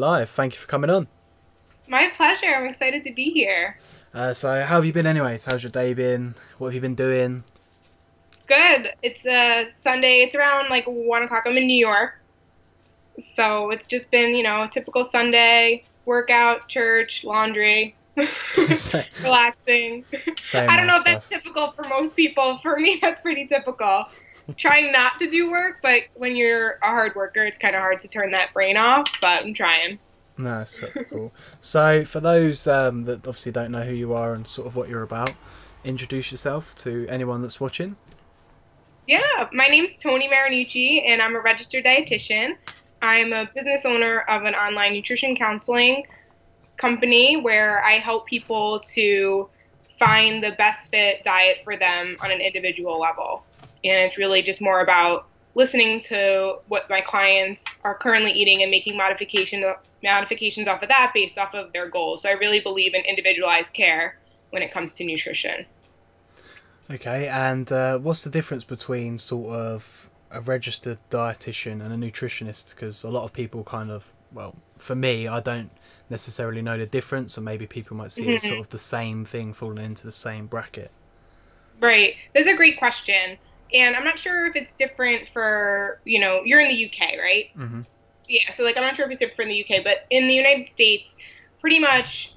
live. Thank you for coming on. My pleasure. I'm excited to be here. Uh, so, how have you been, anyways? How's your day been? What have you been doing? Good. It's a uh, Sunday. It's around like one o'clock. I'm in New York, so it's just been you know a typical Sunday: workout, church, laundry, relaxing. Same I don't know if stuff. that's typical for most people. For me, that's pretty typical. Trying not to do work, but when you're a hard worker, it's kind of hard to turn that brain off. But I'm trying. No, that's so cool. So, for those um, that obviously don't know who you are and sort of what you're about, introduce yourself to anyone that's watching. Yeah, my name's Toni Marinucci, and I'm a registered dietitian. I'm a business owner of an online nutrition counseling company where I help people to find the best fit diet for them on an individual level. And it's really just more about listening to what my clients are currently eating and making modification, modifications off of that based off of their goals. So I really believe in individualized care when it comes to nutrition. Okay, and uh, what's the difference between sort of a registered dietitian and a nutritionist? Because a lot of people kind of, well, for me, I don't necessarily know the difference, and maybe people might see it as Mhm. sort of the same thing falling into the same bracket. Right. That's a great question. And I'm not sure if it's different for, you know, you're in the UK, right? hmm Yeah, so like I'm not sure if it's different in the UK, but in the United States, pretty much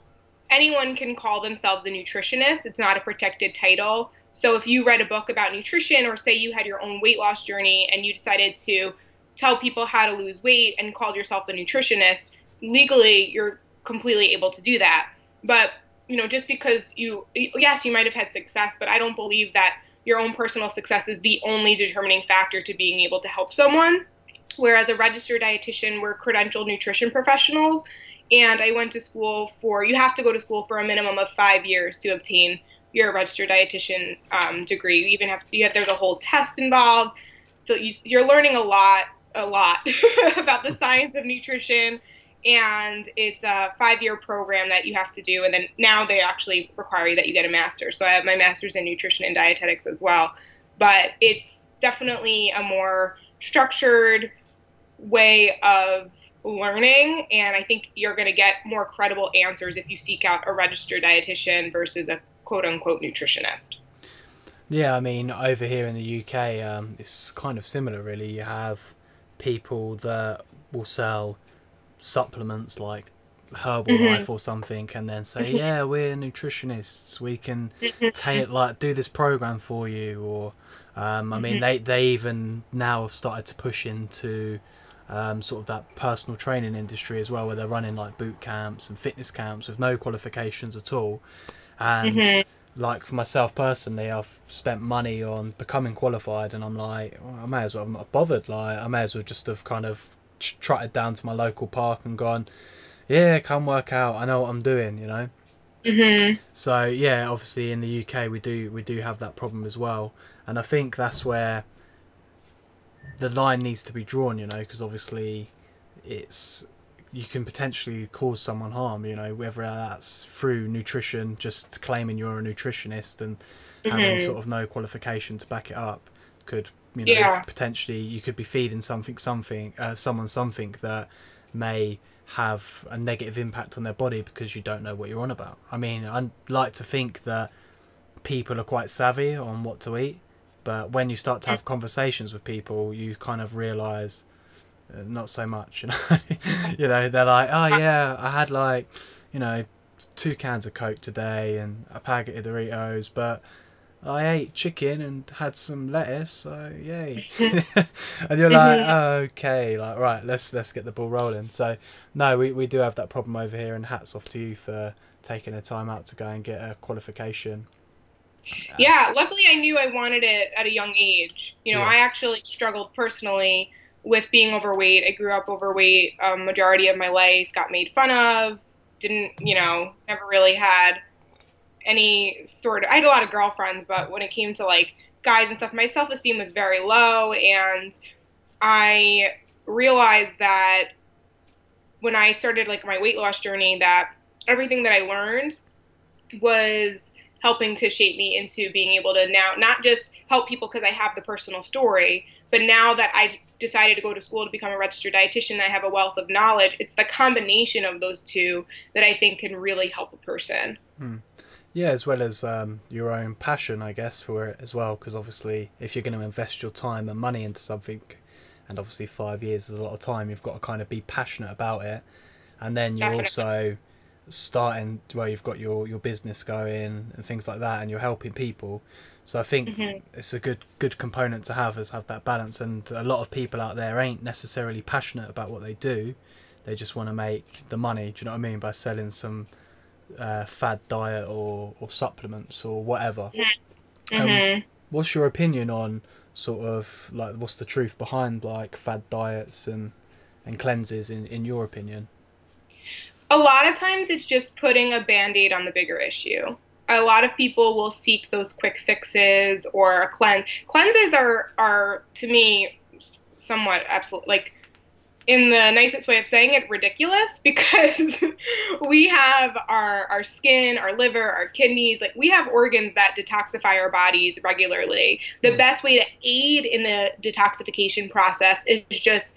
anyone can call themselves a nutritionist. It's not a protected title. So if you read a book about nutrition or say you had your own weight loss journey and you decided to tell people how to lose weight and called yourself a nutritionist, legally you're completely able to do that. But, you know, just because you yes, you might have had success, but I don't believe that your own personal success is the only determining factor to being able to help someone. Whereas a registered dietitian, we're credentialed nutrition professionals. And I went to school for, you have to go to school for a minimum of five years to obtain your registered dietitian um, degree. You even have, you have, there's a whole test involved. So you, you're learning a lot, a lot about the science of nutrition. And it's a five year program that you have to do. And then now they actually require you that you get a master's. So I have my master's in nutrition and dietetics as well. But it's definitely a more structured way of learning and i think you're going to get more credible answers if you seek out a registered dietitian versus a quote unquote nutritionist Yeah, I mean, over here in the UK, um, it's kind of similar, really. You have people that will sell supplements like Herbal Mhm. Life or something, and then say, "Yeah, we're nutritionists. We can take like do this program for you." Or, um, I mean, Mhm. they they even now have started to push into um, sort of that personal training industry as well, where they're running like boot camps and fitness camps with no qualifications at all, and like for myself personally, I've spent money on becoming qualified, and I'm like, well, I may as well have not bothered. Like, I may as well just have kind of trotted down to my local park and gone, yeah, come work out. I know what I'm doing, you know. Mhm. So yeah, obviously in the UK we do we do have that problem as well, and I think that's where the line needs to be drawn, you know, because obviously it's you can potentially cause someone harm, you know, whether that's through nutrition, just claiming you're a nutritionist and having Mhm. sort of no qualification to back it up, could you know Yeah. potentially you could be feeding something something uh, someone something that may have a negative impact on their body because you don't know what you're on about. I mean, I like to think that people are quite savvy on what to eat, but when you start to have conversations with people, you kind of realize uh, not so much. You know, you know, they're like, oh yeah, I had like, you know, two cans of Coke today and a packet of Doritos, but I ate chicken and had some lettuce, so yay. and you're like, okay, like right, let's let's get the ball rolling. So no, we, we do have that problem over here, and hats off to you for taking the time out to go and get a qualification. yeah luckily i knew i wanted it at a young age you know Yeah. i actually struggled personally with being overweight i grew up overweight um, majority of my life got made fun of didn't you know never really had any sort of i had a lot of girlfriends but when it came to like guys and stuff my self-esteem was very low and i realized that when i started like my weight loss journey that everything that i learned was helping to shape me into being able to now not just help people because i have the personal story But now that I decided to go to school to become a registered dietitian, I have a wealth of knowledge. It's the combination of those two that I think can really help a person. Hmm. Yeah, as well as um, your own passion, I guess, for it as well. Because obviously, if you're going to invest your time and money into something, and obviously five years is a lot of time, you've got to kind of be passionate about it. And then you're also starting where you've got your, your business going and things like that, and you're helping people. So I think mm-hmm. it's a good good component to have is have that balance. And a lot of people out there ain't necessarily passionate about what they do; they just want to make the money. Do you know what I mean by selling some uh, fad diet or, or supplements or whatever. Mm-hmm. Um, mm-hmm. what's your opinion on sort of like what's the truth behind like fad diets and and cleanses in in your opinion? A lot of times it's just putting a band-aid on the bigger issue. A lot of people will seek those quick fixes or a cleanse. Cleanses are are to me somewhat absolute like in the nicest way of saying it, ridiculous because we have our our skin, our liver, our kidneys, like we have organs that detoxify our bodies regularly. The mm. best way to aid in the detoxification process is just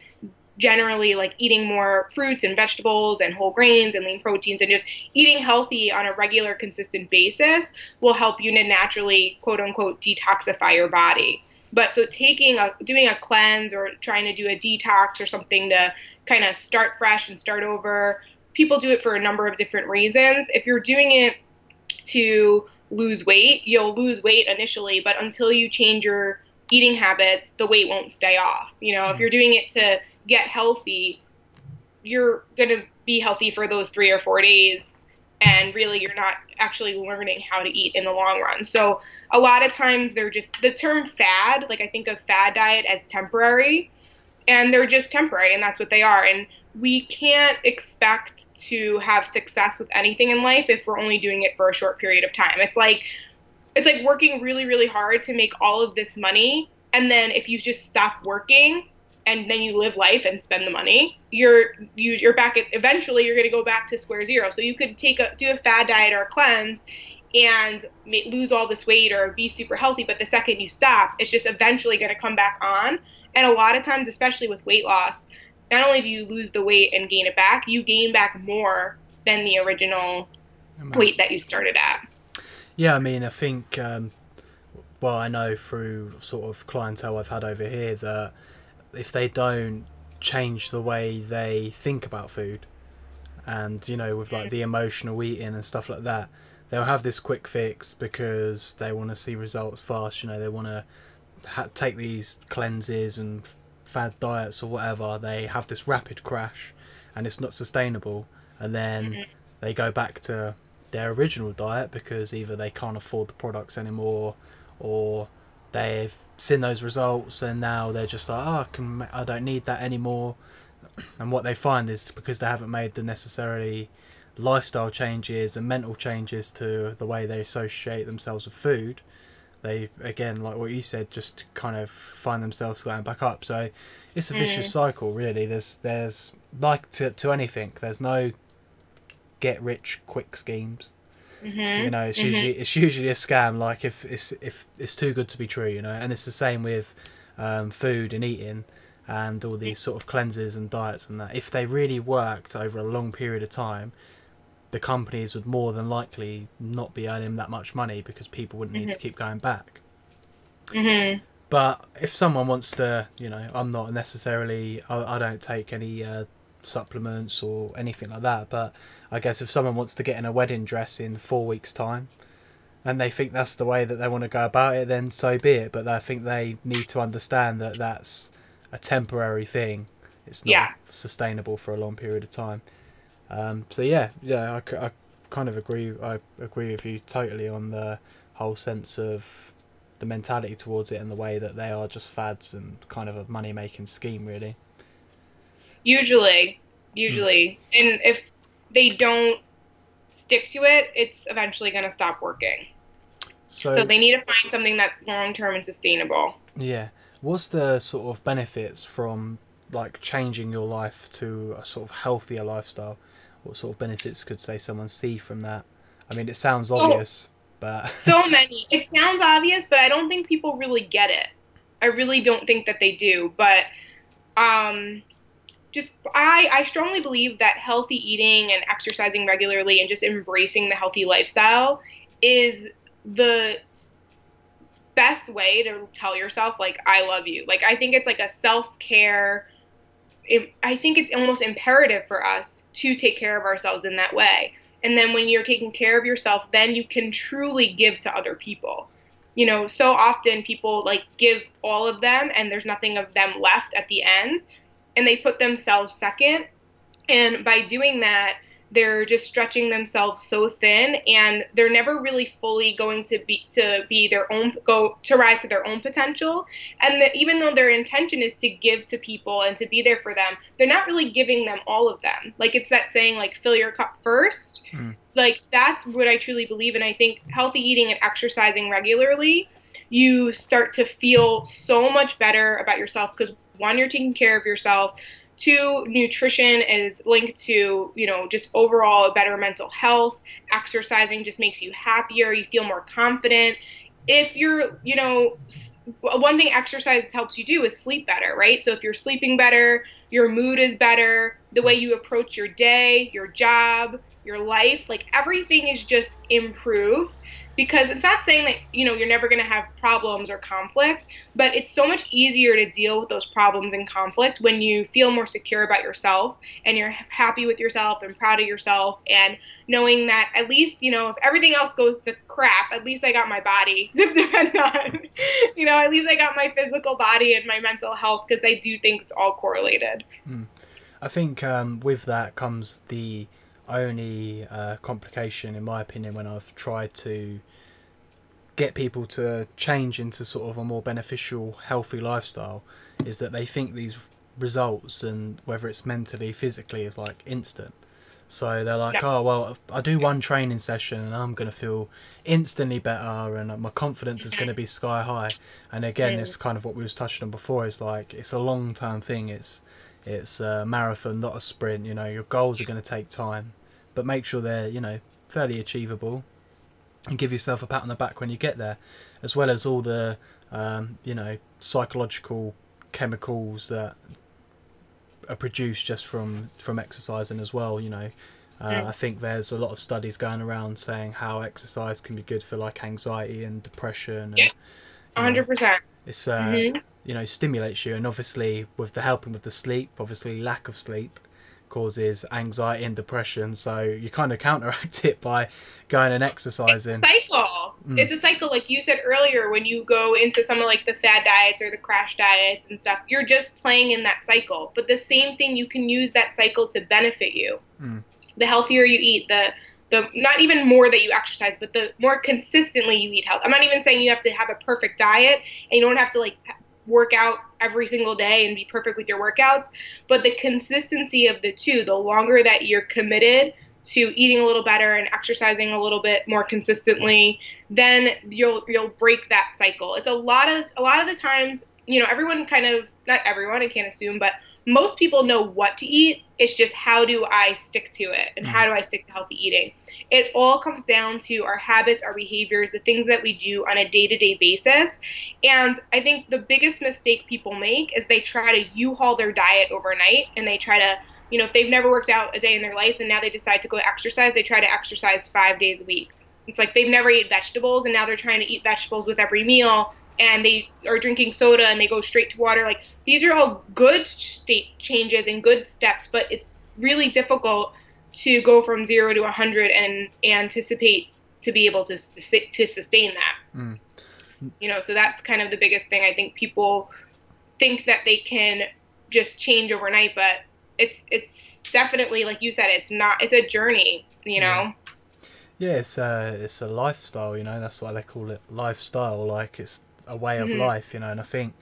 generally like eating more fruits and vegetables and whole grains and lean proteins and just eating healthy on a regular consistent basis will help you to naturally quote unquote detoxify your body but so taking a doing a cleanse or trying to do a detox or something to kind of start fresh and start over, people do it for a number of different reasons. If you're doing it to lose weight, you'll lose weight initially, but until you change your eating habits, the weight won't stay off. You know, if mm-hmm. you're doing it to get healthy, you're going to be healthy for those 3 or 4 days and really you're not actually learning how to eat in the long run. So a lot of times they're just the term fad, like I think of fad diet as temporary, and they're just temporary and that's what they are. And we can't expect to have success with anything in life if we're only doing it for a short period of time. It's like it's like working really really hard to make all of this money and then if you just stop working and then you live life and spend the money, you're you, you're back at eventually you're going to go back to square zero. So you could take a do a fad diet or a cleanse and lose all this weight or be super healthy, but the second you stop, it's just eventually going to come back on. And a lot of times, especially with weight loss, not only do you lose the weight and gain it back, you gain back more than the original weight that you started at. Yeah, I mean, I think, um, well, I know through sort of clientele I've had over here that if they don't change the way they think about food and you know with like the emotional eating and stuff like that they'll have this quick fix because they want to see results fast you know they want to ha- take these cleanses and fad diets or whatever they have this rapid crash and it's not sustainable and then mm-hmm. they go back to their original diet because either they can't afford the products anymore or they've seen those results and now they're just like, oh, I can, I don't need that anymore. And what they find is because they haven't made the necessarily lifestyle changes and mental changes to the way they associate themselves with food, they again, like what you said, just kind of find themselves going back up. So it's a vicious mm. cycle, really. There's there's like to to anything. There's no get rich quick schemes. Mm-hmm. You know, it's mm-hmm. usually it's usually a scam. Like if it's if it's too good to be true, you know. And it's the same with um, food and eating and all these sort of cleanses and diets and that. If they really worked over a long period of time, the companies would more than likely not be earning that much money because people wouldn't mm-hmm. need to mm-hmm. keep going back. Mm-hmm. But if someone wants to, you know, I'm not necessarily, I, I don't take any uh, supplements or anything like that. But I guess if someone wants to get in a wedding dress in four weeks' time, and they think that's the way that they want to go about it, then so be it. But I think they need to understand that that's a temporary thing. It's not yeah. sustainable for a long period of time. Um, so yeah, yeah, I, I kind of agree. I agree with you totally on the whole sense of the mentality towards it and the way that they are just fads and kind of a money making scheme, really. Usually, usually, mm. and if they don't stick to it, it's eventually going to stop working. So, so they need to find something that's long term and sustainable. Yeah. What's the sort of benefits from like changing your life to a sort of healthier lifestyle? What sort of benefits could say someone see from that? I mean, it sounds obvious, but so many. It sounds obvious, but I don't think people really get it. I really don't think that they do. But um, just I, I strongly believe that healthy eating and exercising regularly and just embracing the healthy lifestyle is the best way to tell yourself like I love you. Like I think it's like a self-care I think it's almost imperative for us to take care of ourselves in that way. And then when you're taking care of yourself, then you can truly give to other people. You know, so often people like give all of them and there's nothing of them left at the end and they put themselves second. And by doing that, they're just stretching themselves so thin and they're never really fully going to be to be their own go to rise to their own potential and that even though their intention is to give to people and to be there for them they're not really giving them all of them like it's that saying like fill your cup first mm. like that's what i truly believe and i think healthy eating and exercising regularly you start to feel so much better about yourself because one you're taking care of yourself. Two nutrition is linked to you know just overall better mental health. Exercising just makes you happier. You feel more confident. If you're you know one thing exercise helps you do is sleep better right? So if you're sleeping better your mood is better the way you approach your day your job your life like everything is just improved because it's not saying that you know you're never going to have problems or conflict but it's so much easier to deal with those problems and conflict when you feel more secure about yourself and you're happy with yourself and proud of yourself and knowing that at least you know if everything else goes to crap at least i got my body to depend on you know at least i got my physical body and my mental health because i do think it's all correlated mm. i think um, with that comes the only uh, complication, in my opinion, when I've tried to get people to change into sort of a more beneficial, healthy lifestyle, is that they think these results and whether it's mentally, physically, is like instant. So they're like, yeah. oh well, I do one training session and I'm gonna feel instantly better and my confidence is gonna be sky high. And again, it's kind of what we was touching on before. It's like it's a long term thing. It's it's a marathon, not a sprint. You know, your goals are going to take time, but make sure they're you know fairly achievable, and give yourself a pat on the back when you get there, as well as all the um, you know psychological chemicals that are produced just from from exercising as well. You know, uh, yeah. I think there's a lot of studies going around saying how exercise can be good for like anxiety and depression. And, yeah, hundred percent. It's uh, mm-hmm you know stimulates you and obviously with the helping with the sleep obviously lack of sleep causes anxiety and depression so you kind of counteract it by going and exercising it's a cycle mm. it's a cycle like you said earlier when you go into some of like the fad diets or the crash diets and stuff you're just playing in that cycle but the same thing you can use that cycle to benefit you mm. the healthier you eat the the not even more that you exercise, but the more consistently you eat health. I'm not even saying you have to have a perfect diet and you don't have to like work out every single day and be perfect with your workouts, but the consistency of the two, the longer that you're committed to eating a little better and exercising a little bit more consistently, then you'll you'll break that cycle. It's a lot of a lot of the times, you know, everyone kind of not everyone, I can't assume, but most people know what to eat. It's just how do I stick to it and mm. how do I stick to healthy eating? It all comes down to our habits, our behaviors, the things that we do on a day to day basis. And I think the biggest mistake people make is they try to U haul their diet overnight and they try to, you know, if they've never worked out a day in their life and now they decide to go exercise, they try to exercise five days a week. It's like they've never ate vegetables and now they're trying to eat vegetables with every meal and they are drinking soda and they go straight to water. Like these are all good state changes and good steps, but it's really difficult to go from zero to 100 and anticipate to be able to to sustain that. Mm. You know, so that's kind of the biggest thing. I think people think that they can just change overnight, but it's it's definitely like you said, it's not. It's a journey. You know. Yeah. Yeah, it's a it's a lifestyle, you know. That's why they call it lifestyle. Like it's a way of mm-hmm. life, you know. And I think,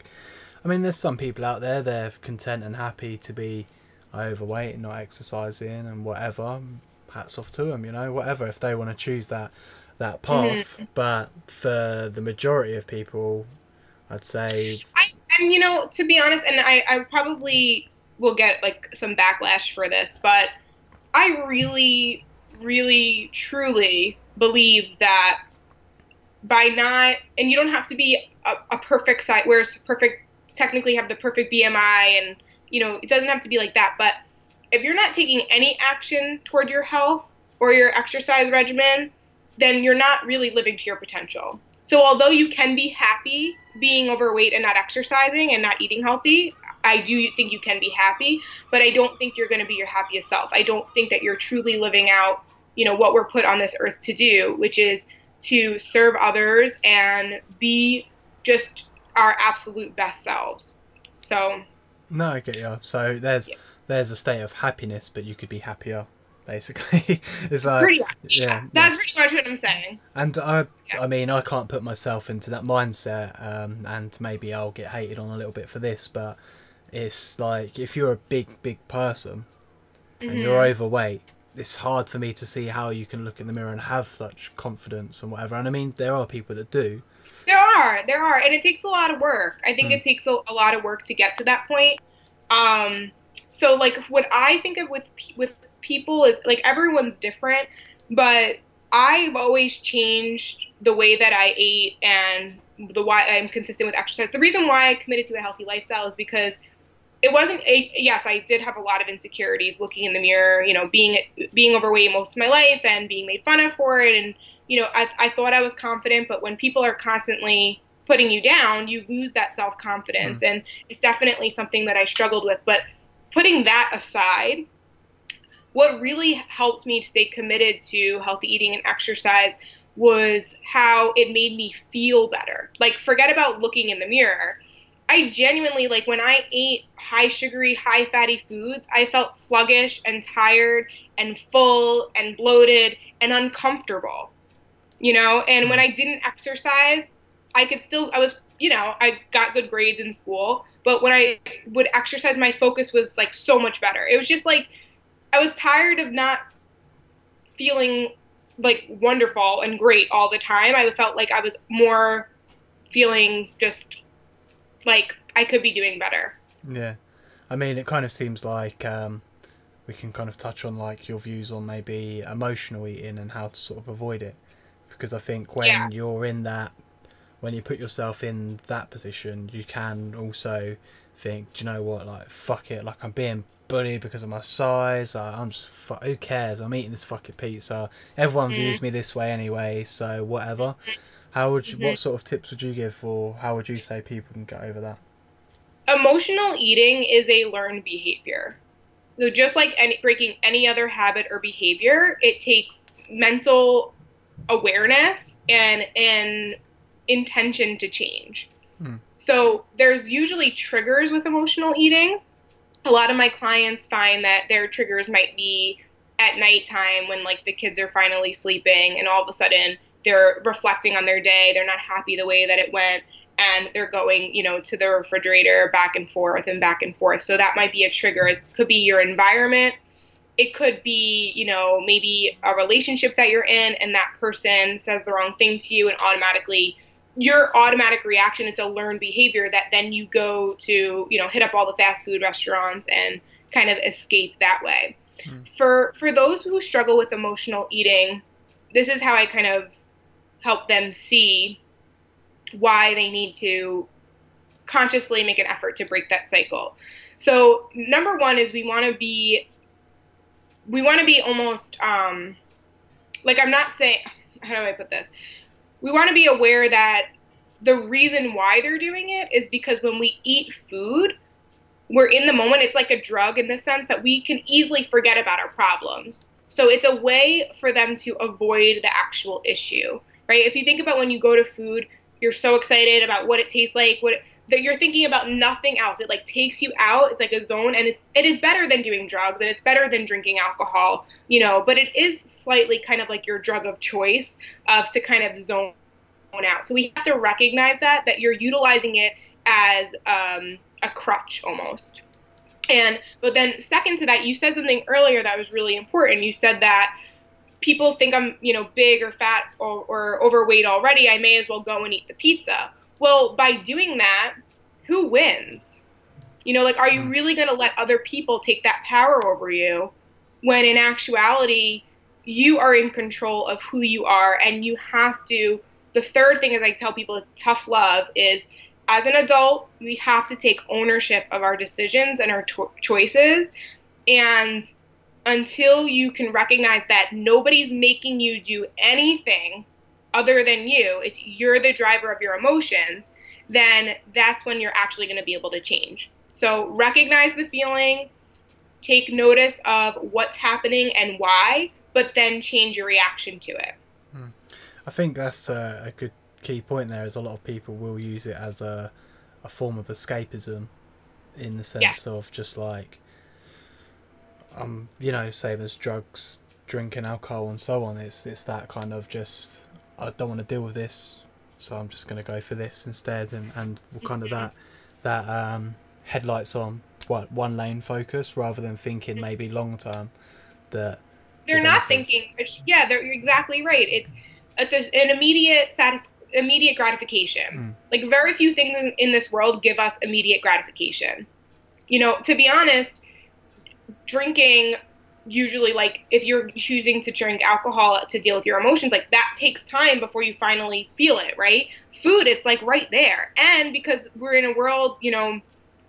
I mean, there's some people out there they're content and happy to be overweight and not exercising and whatever. Hats off to them, you know. Whatever if they want to choose that that path. Mm-hmm. But for the majority of people, I'd say. I and you know to be honest, and I I probably will get like some backlash for this, but I really, really, truly believe that by not, and you don't have to be a, a perfect size, where it's perfect, technically have the perfect BMI, and you know, it doesn't have to be like that. But if you're not taking any action toward your health or your exercise regimen, then you're not really living to your potential. So although you can be happy being overweight and not exercising and not eating healthy, I do think you can be happy, but I don't think you're going to be your happiest self. I don't think that you're truly living out, you know, what we're put on this earth to do, which is to serve others and be just our absolute best selves. So No, I get you. So there's Yeah. there's a state of happiness, but you could be happier, basically. it's like pretty much, yeah, yeah, yeah. that's pretty much what I'm saying. And I, Yeah. I mean, I can't put myself into that mindset, um, and maybe I'll get hated on a little bit for this, but it's like if you're a big, big person and you're Mhm. overweight, it's hard for me to see how you can look in the mirror and have such confidence and whatever. And I mean, there are people that do. There are, there are, and it takes a lot of work. I think Mm. it takes a, a lot of work to get to that point. Um, so like what I think of with with people is like everyone's different, but I've always changed the way that I ate and the why I'm consistent with exercise. The reason why I committed to a healthy lifestyle is because it wasn't a yes, I did have a lot of insecurities looking in the mirror, you know, being being overweight most of my life and being made fun of for it and you know, I, I thought I was confident, but when people are constantly putting you down, you lose that self confidence. Hmm. And it's definitely something that I struggled with. But putting that aside, what really helped me stay committed to healthy eating and exercise was how it made me feel better. Like, forget about looking in the mirror. I genuinely, like, when I ate high sugary, high fatty foods, I felt sluggish and tired and full and bloated and uncomfortable you know? And when i didn't exercise i could still i was you know i got good grades in school but when i would exercise my focus was like so much better. It was just like i was tired of not feeling like wonderful and great all the time. I felt like i was more feeling just like i could be doing better. Yeah, I mean, it kind of seems like um, we can kind of touch on like your views on maybe emotional eating and how to sort of avoid it, because I think when Yeah. you're in that, when you put yourself in that position, you can also think, do you know what, like fuck it, like I'm being bullied because of my size. I, I'm just who cares? I'm eating this fucking pizza. Everyone Mhm. views me this way anyway, so whatever. How would you, Mhm. what sort of tips would you give, or how would you say people can get over that? emotional eating is a learned behavior. So just like any breaking any other habit or behavior, it takes mental awareness and and intention to change. Hmm. So there's usually triggers with emotional eating. A lot of my clients find that their triggers might be at nighttime when like the kids are finally sleeping and all of a sudden they're reflecting on their day, they're not happy the way that it went and they're going, you know, to the refrigerator back and forth and back and forth. So that might be a trigger. It could be your environment. It could be, you know, maybe a relationship that you're in and that person says the wrong thing to you and automatically your automatic reaction is a learned behavior that then you go to, you know, hit up all the fast food restaurants and kind of escape that way. Hmm. For for those who struggle with emotional eating, this is how I kind of help them see why they need to consciously make an effort to break that cycle. So number one is we want to be we want to be almost um, like I'm not saying how do I put this? We want to be aware that the reason why they're doing it is because when we eat food, we're in the moment. It's like a drug in the sense that we can easily forget about our problems. So it's a way for them to avoid the actual issue, right? If you think about when you go to food, you're so excited about what it tastes like, what it, that you're thinking about nothing else. It like takes you out. It's like a zone, and it, it is better than doing drugs, and it's better than drinking alcohol, you know. But it is slightly kind of like your drug of choice of to kind of zone out. So we have to recognize that that you're utilizing it as um, a crutch almost. And but then second to that, you said something earlier that was really important. You said that people think I'm, you know, big or fat or, or overweight already, I may as well go and eat the pizza. Well, by doing that, who wins? You know, like, are you Mm. really going to let other people take that power over you when in actuality, you are in control of who you are and you have to the third thing is I tell people is tough love is as an adult, we have to take ownership of our decisions and our cho- choices. And until you can recognize that nobody's making you do anything other than you, it's, you're the driver of your emotions, then that's when you're actually going to be able to change. So recognize the feeling, take notice of what's happening and why, but then change your reaction to it. Hmm. I think that's a, a good key point there is a lot of people will use it as a, a form of escapism in the sense yeah. of just like um you know same as drugs drinking alcohol and so on it's it's that kind of just i don't want to deal with this so i'm just going to go for this instead and and kind of that that um headlights on one, one lane focus rather than thinking maybe long term that they're the not thinking yeah they're you're exactly right it's it's a, an immediate satis- immediate gratification. Mm. Like very few things in, in this world give us immediate gratification. You know, to be honest, drinking usually like if you're choosing to drink alcohol to deal with your emotions like that takes time before you finally feel it right food it's like right there and because we're in a world you know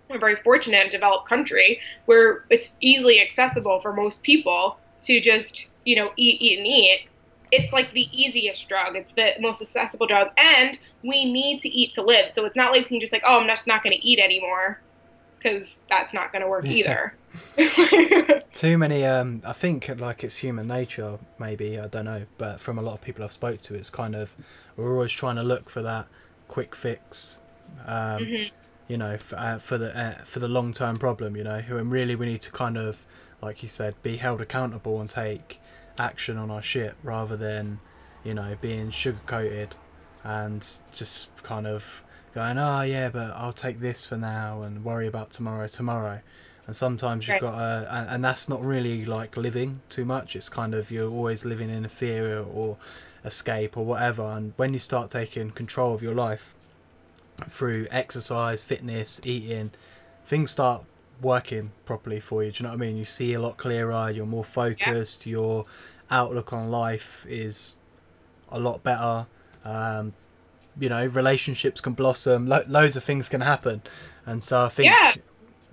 a very fortunate developed country where it's easily accessible for most people to just you know eat eat and eat it's like the easiest drug. It's the most accessible drug, and we need to eat to live. So it's not like we can just like, oh, I'm just not going to eat anymore, because that's not going to work either. Too many. Um, I think like it's human nature. Maybe I don't know, but from a lot of people I've spoke to, it's kind of we're always trying to look for that quick fix. Um, mm-hmm. You know, for, uh, for the uh, for the long term problem. You know, and really we need to kind of, like you said, be held accountable and take action on our shit rather than you know being sugar coated and just kind of going oh yeah but i'll take this for now and worry about tomorrow tomorrow and sometimes you've right. got and, and that's not really like living too much it's kind of you're always living in a fear or escape or whatever and when you start taking control of your life through exercise fitness eating things start working properly for you. Do you know what I mean? You see a lot clearer. You're more focused. Yeah. Your outlook on life is a lot better. Um, you know, relationships can blossom. Lo- loads of things can happen, and so I think yeah.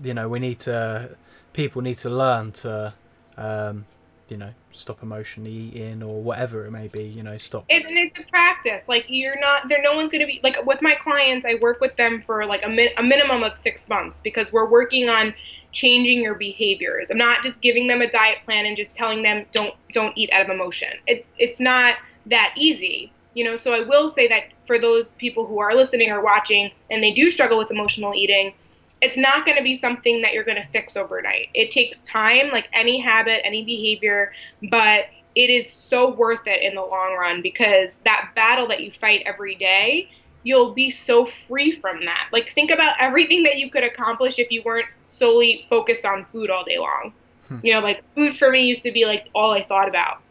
You know we need to people need to learn to um, you know stop emotionally eating or whatever it may be you know stop. It, and it's a practice like you're not there no one's going to be like with my clients i work with them for like a, mi- a minimum of six months because we're working on changing your behaviors. I'm not just giving them a diet plan and just telling them don't don't eat out of emotion. It's it's not that easy you know? So i will say that for those people who are listening or watching and they do struggle with emotional eating it's not going to be something that you're going to fix overnight. It takes time, like any habit, any behavior, but it is so worth it in the long run because that battle that you fight every day, you'll be so free from that. Like, think about everything that you could accomplish if you weren't solely focused on food all day long. Hmm. You know, like food for me used to be like all I thought about.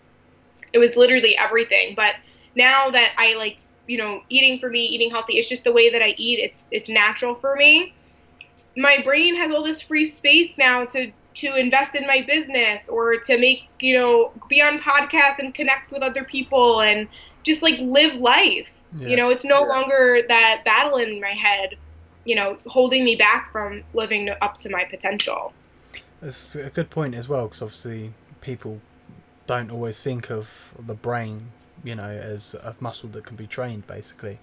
It was literally everything. But now that I like, you know, eating for me, eating healthy, it's just the way that I eat. It's it's natural for me my brain has all this free space now to to invest in my business or to make you know be on podcasts and connect with other people and just like live life yeah. you know it's no yeah. longer that battle in my head you know holding me back from living up to my potential that's a good point as well because obviously people don't always think of the brain you know as a muscle that can be trained basically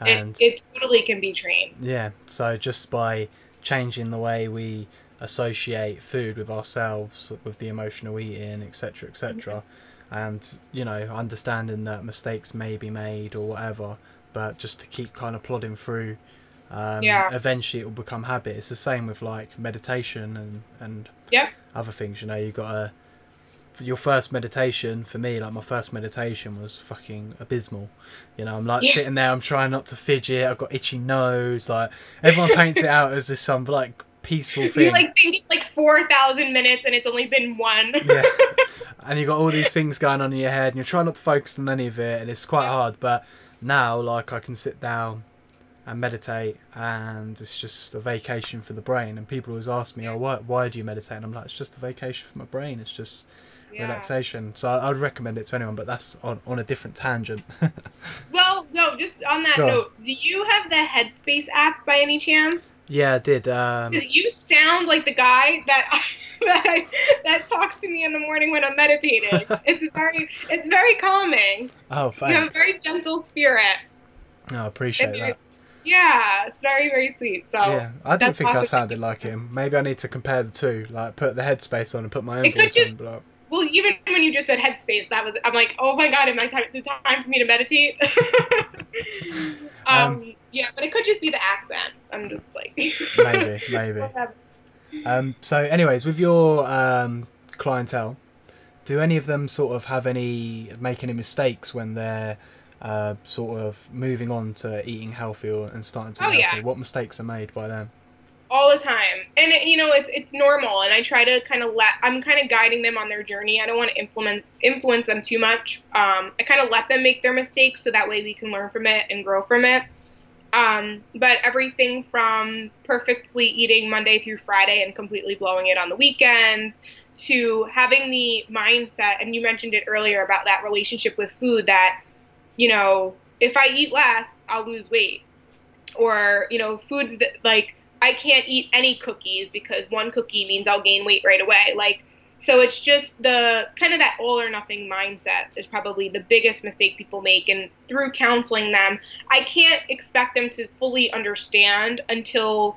and it, it totally can be trained yeah so just by changing the way we associate food with ourselves, with the emotional eating, etc., etc. And you know, understanding that mistakes may be made or whatever, but just to keep kind of plodding through. Um, yeah. Eventually, it will become habit. It's the same with like meditation and and yeah. other things. You know, you got to your first meditation for me like my first meditation was fucking abysmal. You know i'm like yeah. sitting there i'm trying not to fidget i've got itchy nose like everyone paints it out as this some like peaceful thing. you like think it's like 4000 minutes and it's only been one. Yeah. And you got all these things going on in your head and you're trying not to focus on any of it and it's quite hard but now like i can sit down and meditate and it's just a vacation for the brain and people always ask me oh why, why do you meditate? And i'm like it's just a vacation for my brain. It's just Yeah. relaxation. So I, I'd recommend it to anyone, but that's on, on a different tangent. Well, no, just on that Go on. note, do you have the Headspace app by any chance? yeah, I did. Um, You sound like the guy that that I, that talks to me in the morning when I'm meditating. it's very it's very calming. oh, You have a very gentle spirit. No, I appreciate And that. Yeah, it's very very sweet. So Yeah, I don't that's think I sounded like him. Maybe I need to compare the two, like put the headspace on and put my own It voice just- on. Well, even when you just said Headspace, that was I'm like, oh my god, am I time, is time for me to meditate? um, yeah, but it could just be the accent. I'm just like maybe, maybe. Um, so, anyways, with your um, clientele, do any of them sort of have any make any mistakes when they're uh, sort of moving on to eating healthy or, and starting to be Oh, yeah. healthy? What mistakes are made by them? All the time. And it, you know it's it's normal. And i try to kind of let i'm kind of guiding them on their journey. I don't want to influence influence them too much. Um, i kind of let them make their mistakes so that way we can learn from it and grow from it. Um, but everything from perfectly eating monday through friday and completely blowing it on the weekends to having the mindset and you mentioned it earlier about that relationship with food that you know if i eat less i'll lose weight. Or you know foods that like I can't eat any cookies because one cookie means I'll gain weight right away. Like, so it's just the kind of that all or nothing mindset is probably the biggest mistake people make. And through counseling them, I can't expect them to fully understand until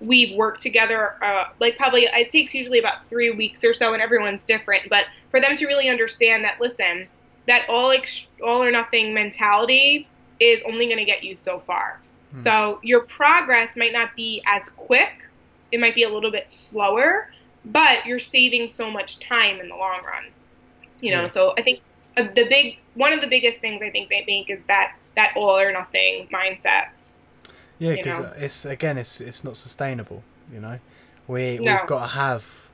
we've worked together. Uh, like, probably it takes usually about three weeks or so, and everyone's different. But for them to really understand that, listen, that all ex- all or nothing mentality is only going to get you so far. Hmm. So your progress might not be as quick. It might be a little bit slower, but you're saving so much time in the long run. You know, Yeah. so I think uh, the big one of the biggest things I think they make is that that all or nothing mindset. Yeah, because it's again, it's it's not sustainable. You know, we No. we've got to have.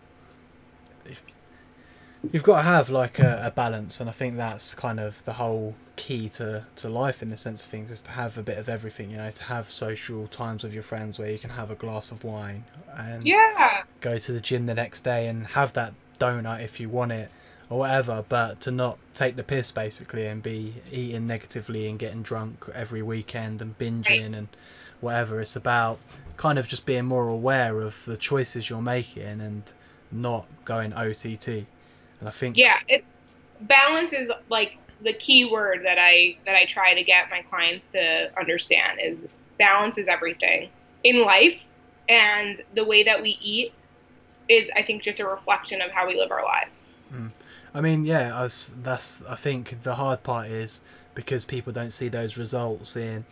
You've got to have like a, a balance, and I think that's kind of the whole key to, to life in the sense of things is to have a bit of everything. You know, to have social times with your friends where you can have a glass of wine and Yeah, go to the gym the next day and have that donut if you want it or whatever, but to not take the piss basically and be eating negatively and getting drunk every weekend and binging and whatever. It's about kind of just being more aware of the choices you're making and not going OTT. And I think yeah. It balance is like the key word that I that I try to get my clients to understand is balance is everything in life, and the way that we eat is I think just a reflection of how we live our lives. Hmm. I mean, yeah, I s that's. I think the hard part is because people don't see those results in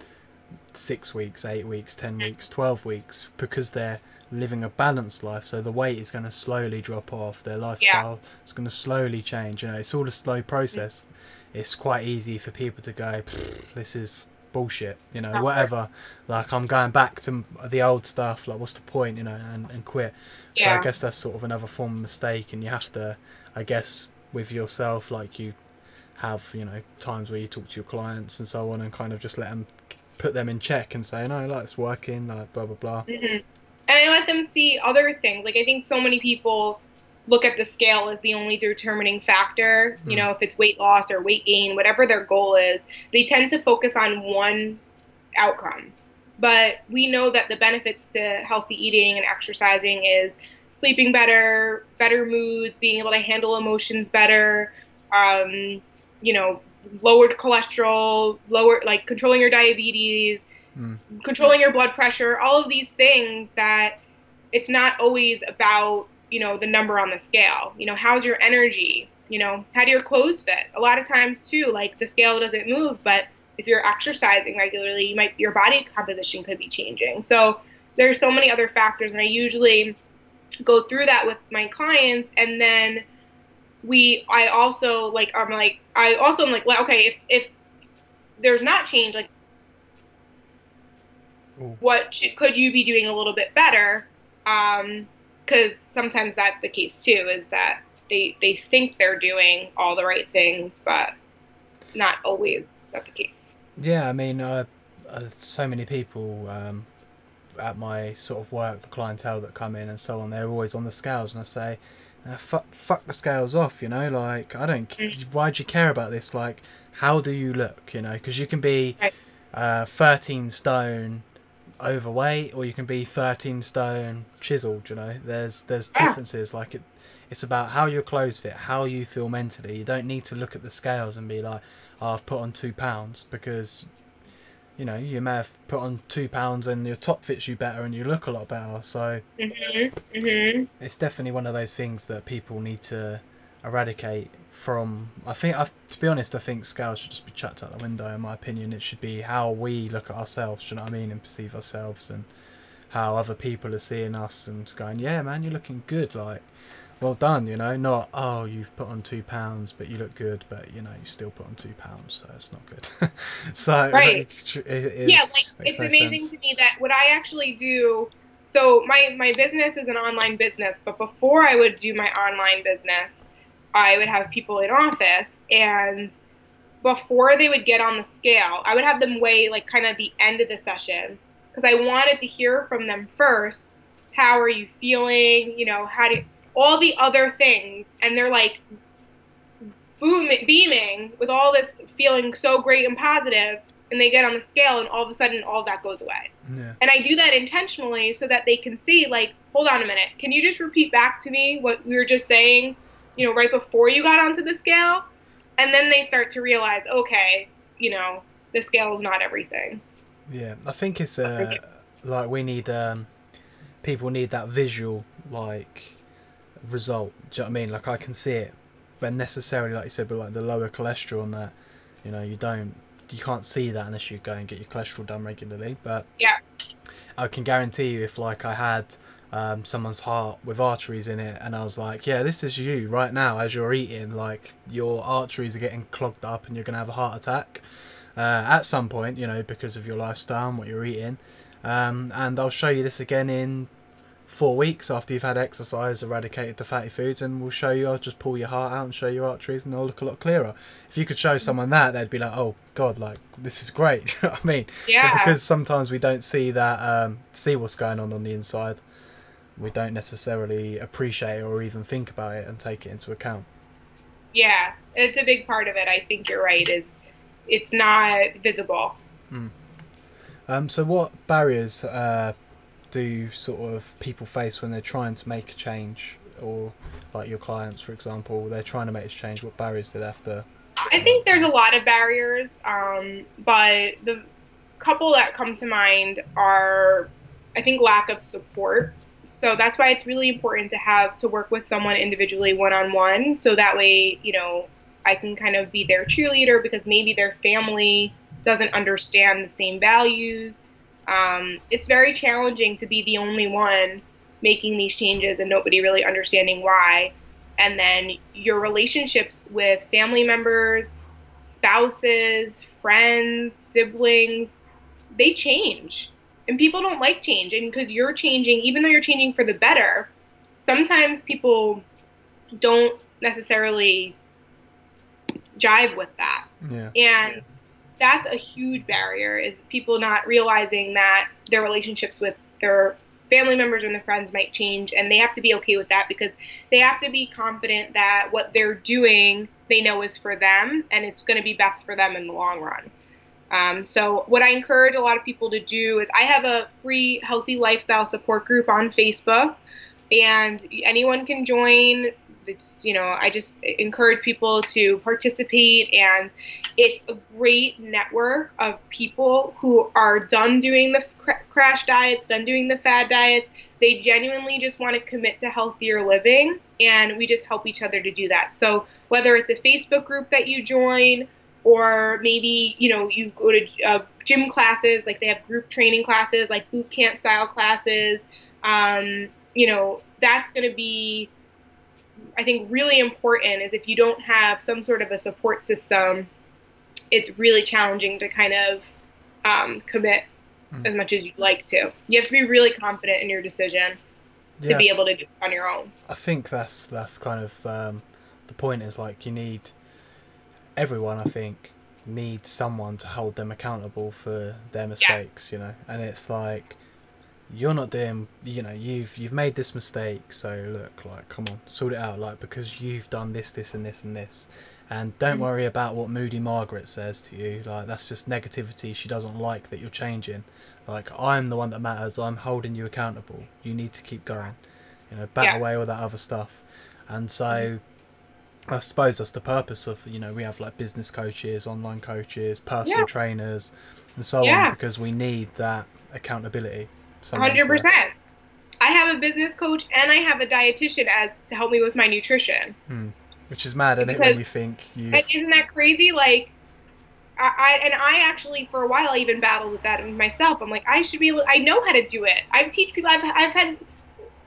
six weeks, eight weeks, ten weeks, twelve weeks, because they're living a balanced life. So the weight is going to slowly drop off. Their lifestyle is going to slowly change. You know, it's all a slow process. It's quite easy for people to go, "This is bullshit," you know, Right. whatever. Like I'm going back to the old stuff. Like, what's the point, you know, and, and quit. yeah. So I guess that's sort of another form of mistake, and you have to, I guess, with yourself, like you have, you know, times where you talk to your clients and so on, and kind of just let them put them in check and say, no, like it's working, like blah blah blah. hmm And I let them see other things. Like I think so many people look at the scale as the only determining factor. You Mm. know, if it's weight loss or weight gain, whatever their goal is, they tend to focus on one outcome. But we know that the benefits to healthy eating and exercising is sleeping better, better moods, being able to handle emotions better, um, you know, lowered cholesterol, lower like controlling your diabetes, Mm. controlling your blood pressure, all of these things that it's not always about, you know, the number on the scale. You know, how's your energy? You know, how do your clothes fit? A lot of times too, like the scale doesn't move, but if you're exercising regularly, you might your body composition could be changing. So there's so many other factors and I usually go through that with my clients and then we I also like I'm like I also am like well, okay if if there's not change like Ooh. what could you be doing a little bit better um because sometimes that's the case too is that they they think they're doing all the right things but not always is that the case Yeah, I mean, uh, uh, so many people um, at my sort of work, the clientele that come in and so on, they're always on the scales, and I say, uh, fuck, fuck the scales off, you know. Like I don't. Mm. Why do you care about this? Like, how do you look? You know, because you can be Right. uh, thirteen stone overweight, or you can be thirteen stone chiseled. You know, there's there's differences. Like it, it's about how your clothes fit, how you feel mentally. You don't need to look at the scales and be like, oh, I've put on two pounds because. You know, you may have put on two pounds and your top fits you better and you look a lot better. So, Mhm. Mhm. it's definitely one of those things that people need to eradicate from i think I, to be honest i think scales should just be chucked out the window in my opinion it should be how we look at ourselves do you know what i mean and perceive ourselves and how other people are seeing us and going yeah man you're looking good like well done you know not oh you've put on two pounds but you look good but you know you still put on two pounds so it's not good so Right. it- it- yeah, like it's no amazing sense. to me that what I actually do. So my my business is an online business, but before I would do my online business, I would have people in office, and before they would get on the scale, I would have them weigh like kind of the end of the session because I wanted to hear from them first. How are you feeling? You know, how do all the other things, and they're like booming, beaming with all this feeling so great and positive and they get on the scale and all of a sudden all that goes away yeah and i do that intentionally so that they can see like hold on a minute can you just repeat back to me what we were just saying you know right before you got onto the scale and then they start to realize okay you know the scale is not everything Yeah, I think it's uh, like we need um, people need that visual like result. Do you know what I mean? Like I can see it, but necessarily, like you said, but like the lower cholesterol and that, you know, you don't, you can't see that unless you go and get your cholesterol done regularly. But Yeah. I can guarantee you, if like I had um, someone's heart with arteries in it, and I was like, yeah, this is you right now as you're eating, like your arteries are getting clogged up and you're gonna have a heart attack uh, at some point, you know, because of your lifestyle and what you're eating. Um, and I'll show you this again in four weeks after you've had exercise, eradicated the fatty foods, and we'll show you. I'll just pull your heart out and show your arteries, and they'll look a lot clearer. If you could show someone that, they'd be like, "Oh God, like this is great." you know what I mean? yeah But because sometimes we don't see that, um, see what's going on on the inside, we don't necessarily appreciate or even think about it and take it into account. yeah it's a big part of it i think you're right is it's not visible Um, so, what barriers uh, do sort of people face when they're trying to make a change, or like your clients, for example, they're trying to make a change? What barriers do they have to? I think there's a lot of barriers, um, but the couple that come to mind are, I think, lack of support. So that's why it's really important to have to work with someone individually, one on one, so that way, you know, I can kind of be their cheerleader because maybe their family doesn't understand the same values. Um, it's very challenging to be the only one making these changes and nobody really understanding why and then your relationships with family members, spouses, friends, siblings, they change. And people don't like change. And because you're changing, even though you're changing for the better, sometimes people don't necessarily jive with that. Yeah. And that's a huge barrier is people not realizing that their relationships with their family members and their friends might change and they have to be okay with that because they have to be confident that what they're doing they know is for them and it's going to be best for them in the long run. Um, so what I encourage a lot of people to do is I have a free healthy lifestyle support group on Facebook and anyone can join. It's you know i just encourage people to participate and it's a great network of people who are done doing the cr- crash diets done doing the fad diets. They genuinely just want to commit to healthier living and we just help each other to do that. So whether it's a facebook group that you join or maybe you know you go to uh, gym classes like they have group training classes like boot camp style classes um, you know that's going to be I think really important is if you don't have some sort of a support system, it's really challenging to kind of um, commit Mm. as much as you'd like to. You have to be really confident in your decision to Yeah, be able to do it on your own. I think that's that's kind of um, the point. Is like you need everyone. I think needs someone to hold them accountable for their mistakes. You know, and it's like you're not doing you know you've you've made this mistake so look like come on sort it out like because you've done this this and this and this and don't Mhm. worry about what moody margaret says to you like that's just negativity she doesn't like that you're changing like i'm the one that matters i'm holding you accountable you need to keep going you know bat Yeah. away all that other stuff and so i suppose that's the purpose of you know we have like business coaches online coaches personal Yeah. trainers and so Yeah. on because we need that accountability someone uh, Hundred percent. I have a business coach and I have a dietitian as to help me with my nutrition. Hmm. Which is mad, isn't it? When you think you, And isn't that crazy? Like, I, I and I actually for a while I even battled with that myself. I'm like, I should be. able I know how to do it. I teach people. I've I've had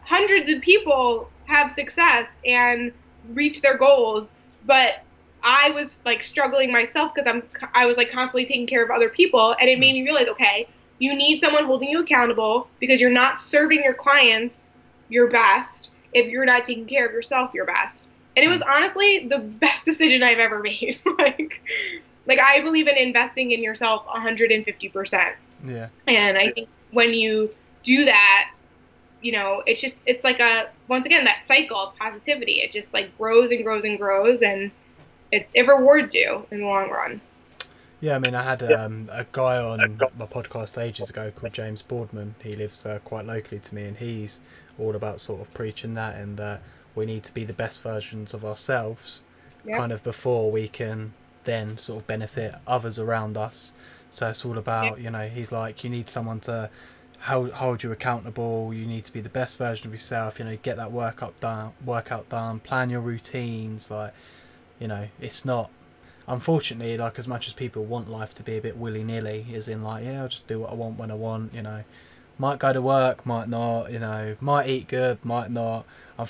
hundreds of people have success and reach their goals, but I was like struggling myself because I'm I was like constantly taking care of other people, and it made me realize, okay, you need someone holding you accountable because you're not serving your clients your best if you're not taking care of yourself your best. And it was honestly the best decision I've ever made. like, like I believe in investing in yourself 150%. yeah, And I think when you do that, you know, it's just it's like a once again that cycle of positivity. It just like grows and grows and grows, and it it rewards you in the long run. yeah. I mean, I had um, a guy on my podcast ages ago called James Boardman. He lives uh, quite locally to me, and he's all about sort of preaching that and that we need to be the best versions of ourselves, Yeah. kind of before we can then sort of benefit others around us. So it's all about you know he's like you need someone to hold hold you accountable. You need to be the best version of yourself. You know, get that workout done, workout done, plan your routines. Like, you know, it's not. Unfortunately, like as much as people want life to be a bit willy nilly, is in like yeah, I'll just do what I want when I want. You know, might go to work, might not. You know, might eat good, might not.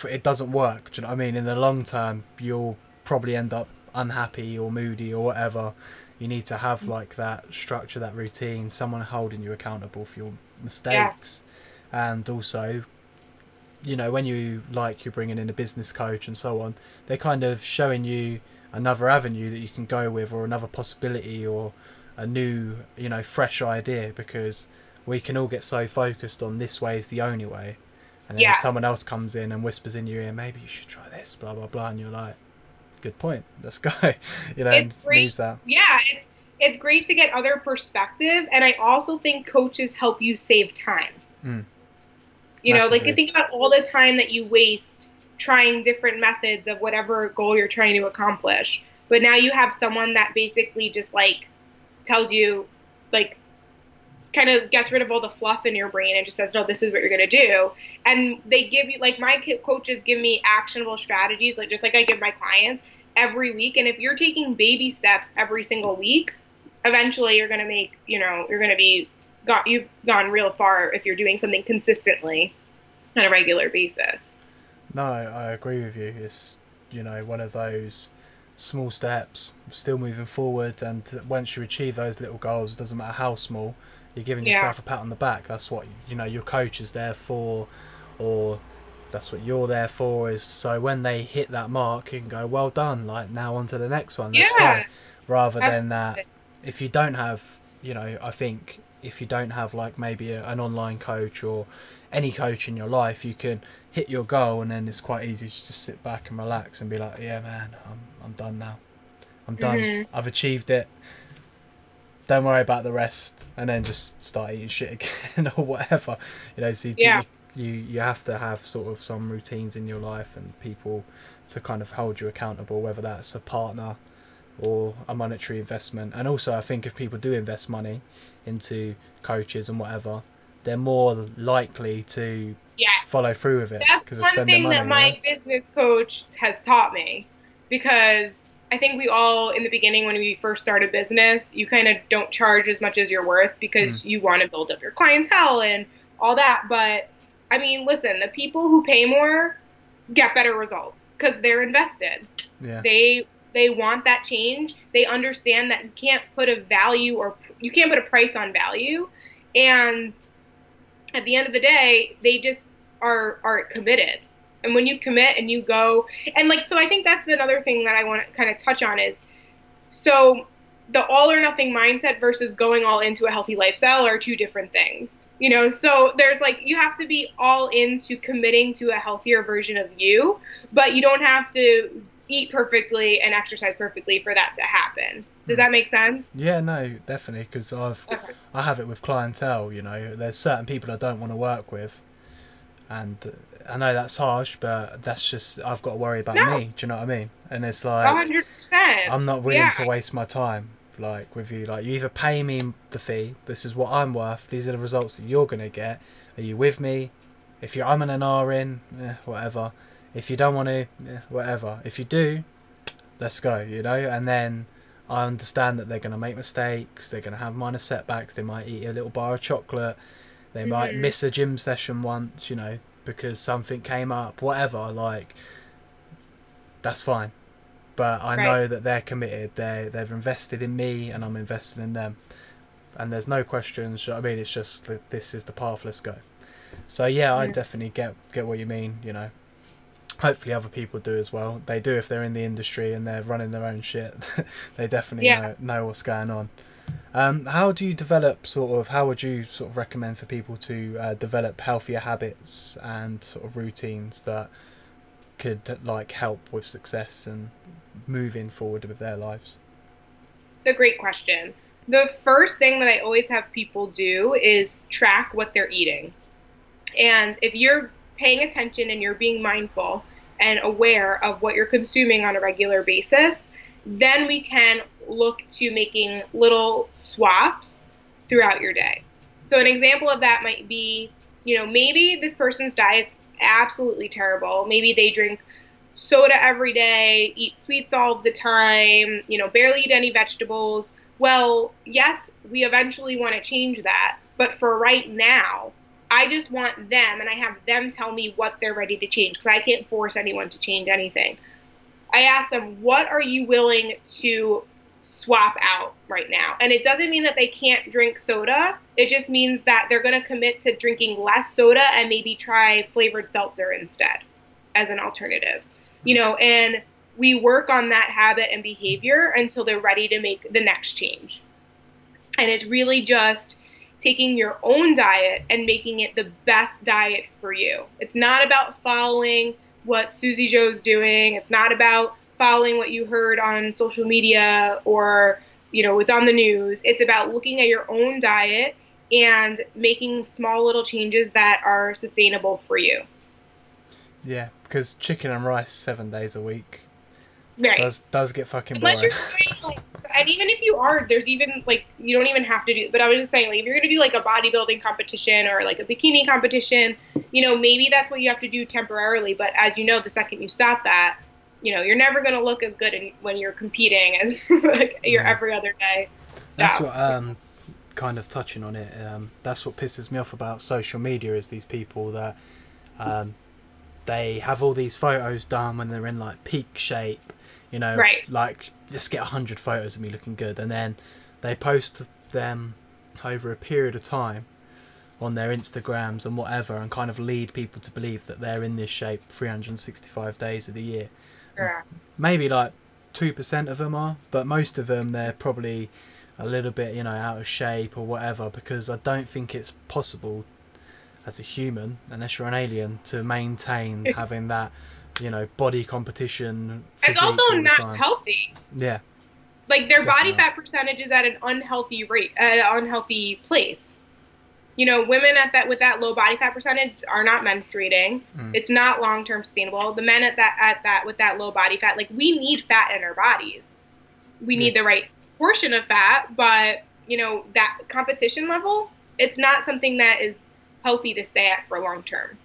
It doesn't work. Do you know what I mean? In the long term, you'll probably end up unhappy or moody or whatever. You need to have mm. like that structure, that routine, someone holding you accountable for your mistakes, and also, you know, when you like you're bringing in a business coach and so on, they're kind of showing you another avenue that you can go with, or another possibility, or a new, you know, fresh idea because we can all get so focused on this way is the only way, and then Yeah. someone else comes in and whispers in your ear, maybe you should try this, blah blah blah, and you're like, good point, let's go, you know, It's it great. needs that. Yeah, it's it's great to get other perspective, and I also think coaches help you save time. Mm. You know, like you think about all the time that you waste trying different methods of whatever goal you're trying to accomplish. But now you have someone that basically just like tells you, like, kind of gets rid of all the fluff in your brain and just says, no, this is what you're going to do. And they give you, like, my coaches give me actionable strategies, like, just like I give my clients every week. And if you're taking baby steps every single week, eventually you're going to make, you know, you're going to be, got, you've gone real far if you're doing something consistently on a regular basis. No, I agree with you. It's you know one of those small steps, still moving forward, and once you achieve those little goals, it doesn't matter how small, you're giving Yeah. yourself a pat on the back. That's what you know your coach is there for, or that's what you're there for. Is so when they hit that mark, you can go, well done. Like now on to the next one. Let's Yeah. go. Rather than that. If you don't have, you know, I think if you don't have like maybe a, an online coach or any coach in your life, you can hit your goal and then it's quite easy to just sit back and relax and be like, yeah, man, I'm I'm done now. I'm done. Mhm. I've achieved it. Don't worry about the rest, and then just start eating shit again or whatever. You know, so you, Yeah. you you have to have sort of some routines in your life and people to kind of hold you accountable, whether that's a partner or a monetary investment. And also, I think if people do invest money into coaches and whatever, they're more likely to Yeah. follow through with it That's one thing money. that my business coach has taught me because I think we all, in the beginning, when we first start a business, you kind of don't charge as much as you're worth because Mm. you want to build up your clientele and all that. But I mean, listen, the people who pay more get better results because they're invested. Yeah. They they want that change. They understand that you can't put a value or you can't put a price on value, and at the end of the day, they just are are committed. And when you commit and you go and like so I think that's another thing that I want to kind of touch on is so the all or nothing mindset versus going all into a healthy lifestyle are two different things. You know, so there's like you have to be all into committing to a healthier version of you, but you don't have to eat perfectly and exercise perfectly for that to happen. Does that make sense? Yeah, no, definitely. Because I've Okay. I have it with clientele. You know, there's certain people I don't want to work with, and I know that's harsh, but that's just I've got to worry about No. me. Do you know what I mean? And it's like hundred percent. I'm not willing Yeah. to waste my time like with you. Like you either pay me the fee. This is what I'm worth. These are the results that you're gonna get. Are you with me? If you're I'm an R in, eh, whatever. If you don't want to, eh, whatever. If you do, let's go. You know, and then. I understand that they're going to make mistakes. They're going to have minor setbacks. They might eat a little bar of chocolate. They might Mhm. miss a gym session once, you know, because something came up. Whatever, like that's fine. But I Right. know that they're committed. They they've invested in me, and I'm invested in them. And there's no questions. you know what I mean, it's just that this is the path. Let's go. So yeah, I definitely get get what you mean. You know, hopefully other people do as well. They do if they're in the industry and they're running their own shit. they definitely Yeah. know, know what's going on. Um, how do you develop sort of? How would you sort of recommend for people to uh, develop healthier habits and sort of routines that could like help with success and moving forward with their lives? It's a great question. The first thing that I always have people do is track what they're eating. And if you're paying attention and you're being mindful and aware of what you're consuming on a regular basis, then we can look to making little swaps throughout your day. So, an example of that might be you know, maybe this person's diet's absolutely terrible. Maybe they drink soda every day, eat sweets all the time, you know, barely eat any vegetables. Well, yes, we eventually want to change that. But for right now, I just want them and I have them tell me what they're ready to change because I can't force anyone to change anything. I ask them, what are you willing to swap out right now? And it doesn't mean that they can't drink soda. It just means that they're going to commit to drinking less soda and maybe try flavored seltzer instead as an alternative. You know, and we work on that habit and behavior until they're ready to make the next change. And it's really just taking your own diet and making it the best diet for you. It's not about following what Susie Joe's doing. It's not about following what you heard on social media or, you know, it's on the news. It's about looking at your own diet and making small little changes that are sustainable for you. Yeah, because chicken and rice seven days a week Right. does does get fucking boring. Unless you're doing like, and even if you are, there's even like you don't even have to do. But I was just saying, like if you're gonna do like a bodybuilding competition or like a bikini competition, you know maybe that's what you have to do temporarily. But as you know, the second you stop that, you know you're never gonna look as good in, when you're competing as like your every other day. That's what um kind of touching on it. Um, that's what pisses me off about social media is these people that um, they have all these photos done when they're in like peak shape, you know, Right. like let's get a hundred photos of me looking good, and then they post them over a period of time on their Instagrams and whatever, and kind of lead people to believe that they're in this shape 365 days of the year Yeah. maybe like two percent of them are, but most of them they're probably a little bit you know out of shape or whatever because I don't think it's possible as a human unless you're an alien to maintain having that you know body competition. It's also not healthy. Yeah, Like their body fat percentage is at an unhealthy rate, uh, unhealthy place. You know, women at that with that low body fat percentage are not menstruating. Mm. It's not long term sustainable. The men at that at that with that low body fat, like we need fat in our bodies. We need the right portion of fat, but you know that competition level, it's not something that is healthy to stay at for long term.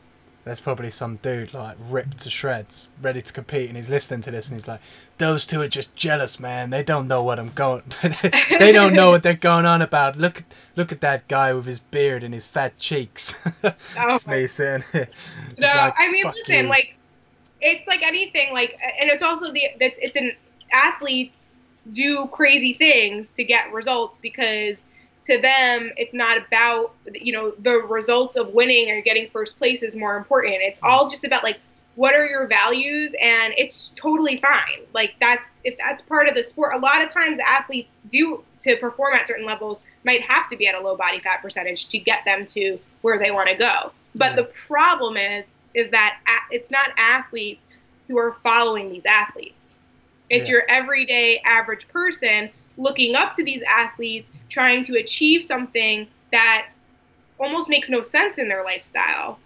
There's probably some dude like ripped to shreds, ready to compete, and he's listening to this and he's like, "Those two are just jealous, man. They don't know what I'm going. they don't know what they're going on about. Look, look at that guy with his beard and his fat cheeks. Oh just my- me saying. No, like, I mean, listen, you. like it's like anything, like, and it's also the that's it's an athletes do crazy things to get results because to them it's not about you know the result of winning or getting first place is more important. It's mm-hmm. all just about like what are your values and it's totally fine like that's if that's part of the sport a lot of times athletes do to perform at certain levels might have to be at a low body fat percentage to get them to where they want to go but Yeah. the problem is is that it's not athletes who are following these athletes it's Yeah. your everyday average person looking up to these athletes trying to achieve something that almost makes no sense in their lifestyle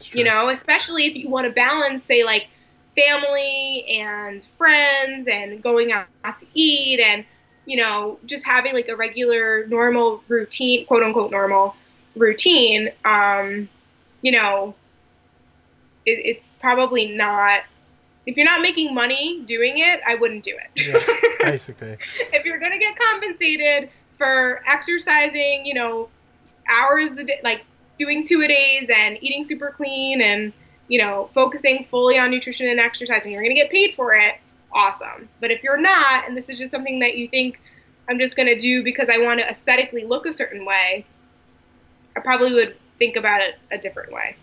true. you know especially if you want to balance say like family and friends and going out to eat and you know just having like a regular normal routine quote unquote normal routine um you know it, it's probably not if you're not making money doing it i wouldn't do it basically. if you're gonna get compensated for exercising, you know, hours a day, like doing two a days and eating super clean and you know focusing fully on nutrition and exercising, you're gonna get paid for it. Awesome. But if you're not, and this is just something that you think I'm just gonna do because I want to aesthetically look a certain way, I probably would think about it a different way.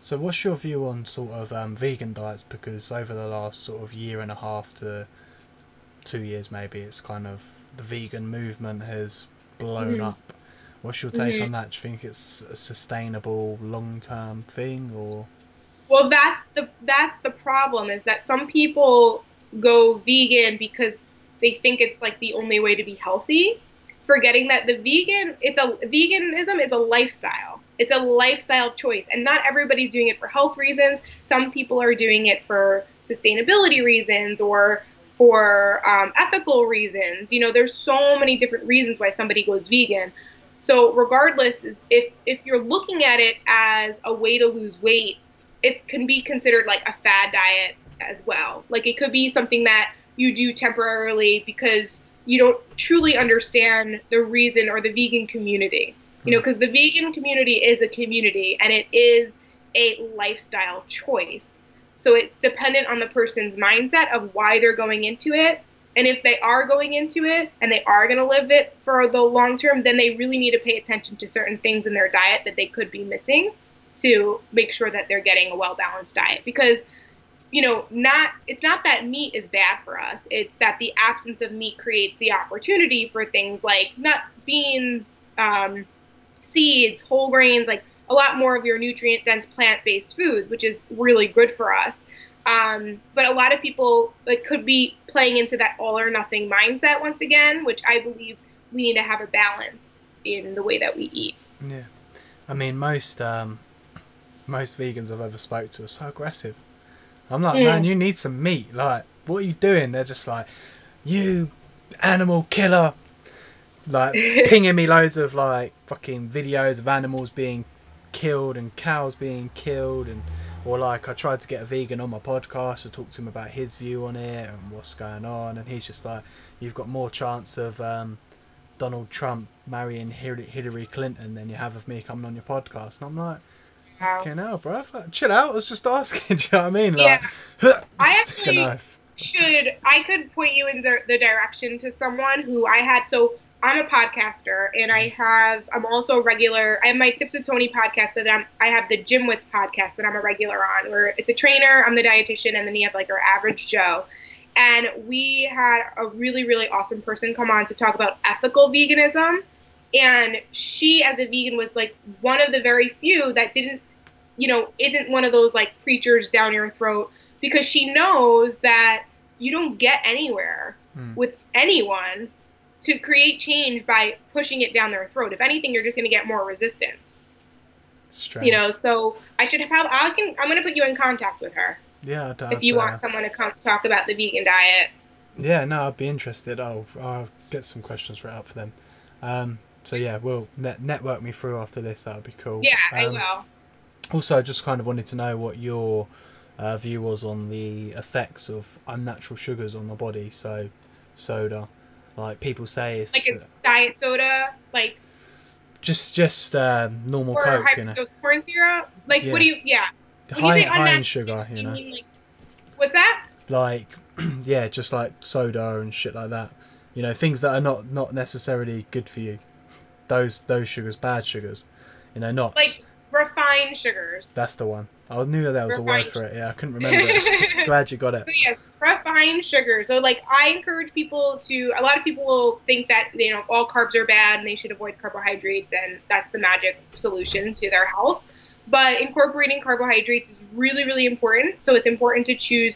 So, what's your view on sort of um, vegan diets? Because over the last sort of year and a half to two years, maybe it's kind of the vegan movement has blown Mhm. up. What's your take Mhm. on that? Do you think it's a sustainable long-term thing, or Well, that's the that's the problem is that some people go vegan because they think it's like the only way to be healthy, forgetting that the vegan it's a veganism is a lifestyle. It's a lifestyle choice, and not everybody's doing it for health reasons. Some people are doing it for sustainability reasons or for um, ethical reasons. You know, there's so many different reasons why somebody goes vegan. So regardless, if if you're looking at it as a way to lose weight, it can be considered like a fad diet as well. Like it could be something that you do temporarily because you don't truly understand the reason or the vegan community. You know, because the vegan community is a community and it is a lifestyle choice. So it's dependent on the person's mindset of why they're going into it. And if they are going into it and they are going to live it for the long term, then they really need to pay attention to certain things in their diet that they could be missing to make sure that they're getting a well balanced diet. Because, you know, not it's not that meat is bad for us. It's that the absence of meat creates the opportunity for things like nuts, beans, um, seeds, whole grains, like a lot more of your nutrient dense plant based foods, which is really good for us. Um, but a lot of people like could be playing into that all or nothing mindset once again, which I believe we need to have a balance in the way that we eat. yeah? I mean, most um, most vegans I've ever spoke to are so aggressive. I'm like, Mm. man, you need some meat. Like, what are you doing? They're just like, you animal killer. Like pinging me loads of like fucking videos of animals being killed and cows being killed and or like I tried to get a vegan on my podcast to talk to him about his view on it and what's going on and he's just like you've got more chance of um, Donald Trump marrying Hillary Clinton than you have of me coming on your podcast. And I'm like Wow. okay now like, chill out. I was just asking do you know what I mean? Yeah. like I actually- should I could point you in the, the direction to someone who I had so I'm a podcaster and I have I'm also a regular I have my Tips with Toni podcast that I'm I have the Gym Wits podcast that I'm a regular on where it's a trainer, I'm the dietitian, and then you have like our average Joe. And we had a really, really awesome person come on to talk about ethical veganism. And she as a vegan was like one of the very few that didn't you know, isn't one of those like preachers down your throat because she knows that you don't get anywhere Hmm. with anyone to create change by pushing it down their throat. If anything, you're just going to get more resistance. Strange. You know, so I should have. I can. I'm going to put you in contact with her yeah I'd, if you I'd, uh, want someone to come talk about the vegan diet. Yeah, no, I'd be interested. I'll, I'll get some questions right up for them. Um, so yeah, we'll net- network me through after this. That would be cool. Yeah, I Um, will. Also, I just kind of wanted to know what your uh, view was on the effects of unnatural sugars on the body. So, soda, like people say, it's Like uh, it's diet soda, like just just um, normal or Coke, you know, corn syrup. Like Yeah. what do you? Yeah. When high you say high in sugar, you you know, mean like what's that? like yeah, just like soda and shit like that. You know, things that are not not necessarily good for you. Those those sugars, bad sugars. You know, not Like refined sugars. That's the one. I knew that was a word for it. Yeah, I couldn't remember it. Glad you got it. So yes, refined sugar. So like I encourage people to. A lot of people will think that you know all carbs are bad and they should avoid carbohydrates, and that's the magic solution to their health. But incorporating carbohydrates is really really important. So it's important to choose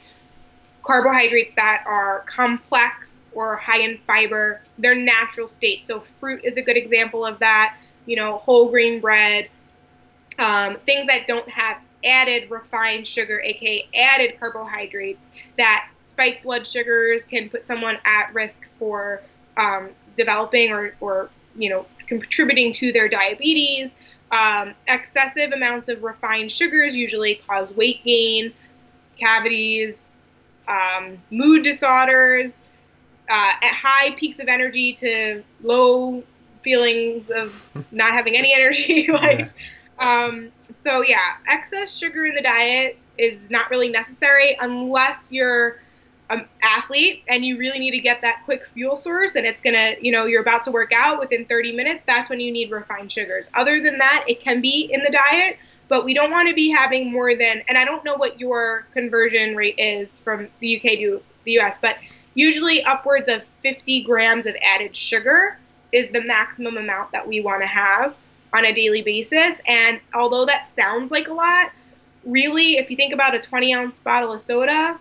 carbohydrates that are complex or high in fiber. Their natural state. So fruit is a good example of that. You know, whole grain bread, um, things that don't have added refined sugar, aka added carbohydrates, that spike blood sugars can put someone at risk for um, developing or, or, you know, contributing to their diabetes. Um, excessive amounts of refined sugars usually cause weight gain, cavities, um, mood disorders, uh, at high peaks of energy to low feelings of not having any energy. like, Yeah. Um, so yeah, excess sugar in the diet is not really necessary unless you're an athlete and you really need to get that quick fuel source and it's gonna, you know, you're about to work out within 30 minutes. That's when you need refined sugars. Other than that, it can be in the diet, but we don't want to be having more than. And I don't know what your conversion rate is from the UK to the US, but usually upwards of 50 grams of added sugar is the maximum amount that we want to have on a daily basis. And although that sounds like a lot, really, if you think about a 20 ounce bottle of soda,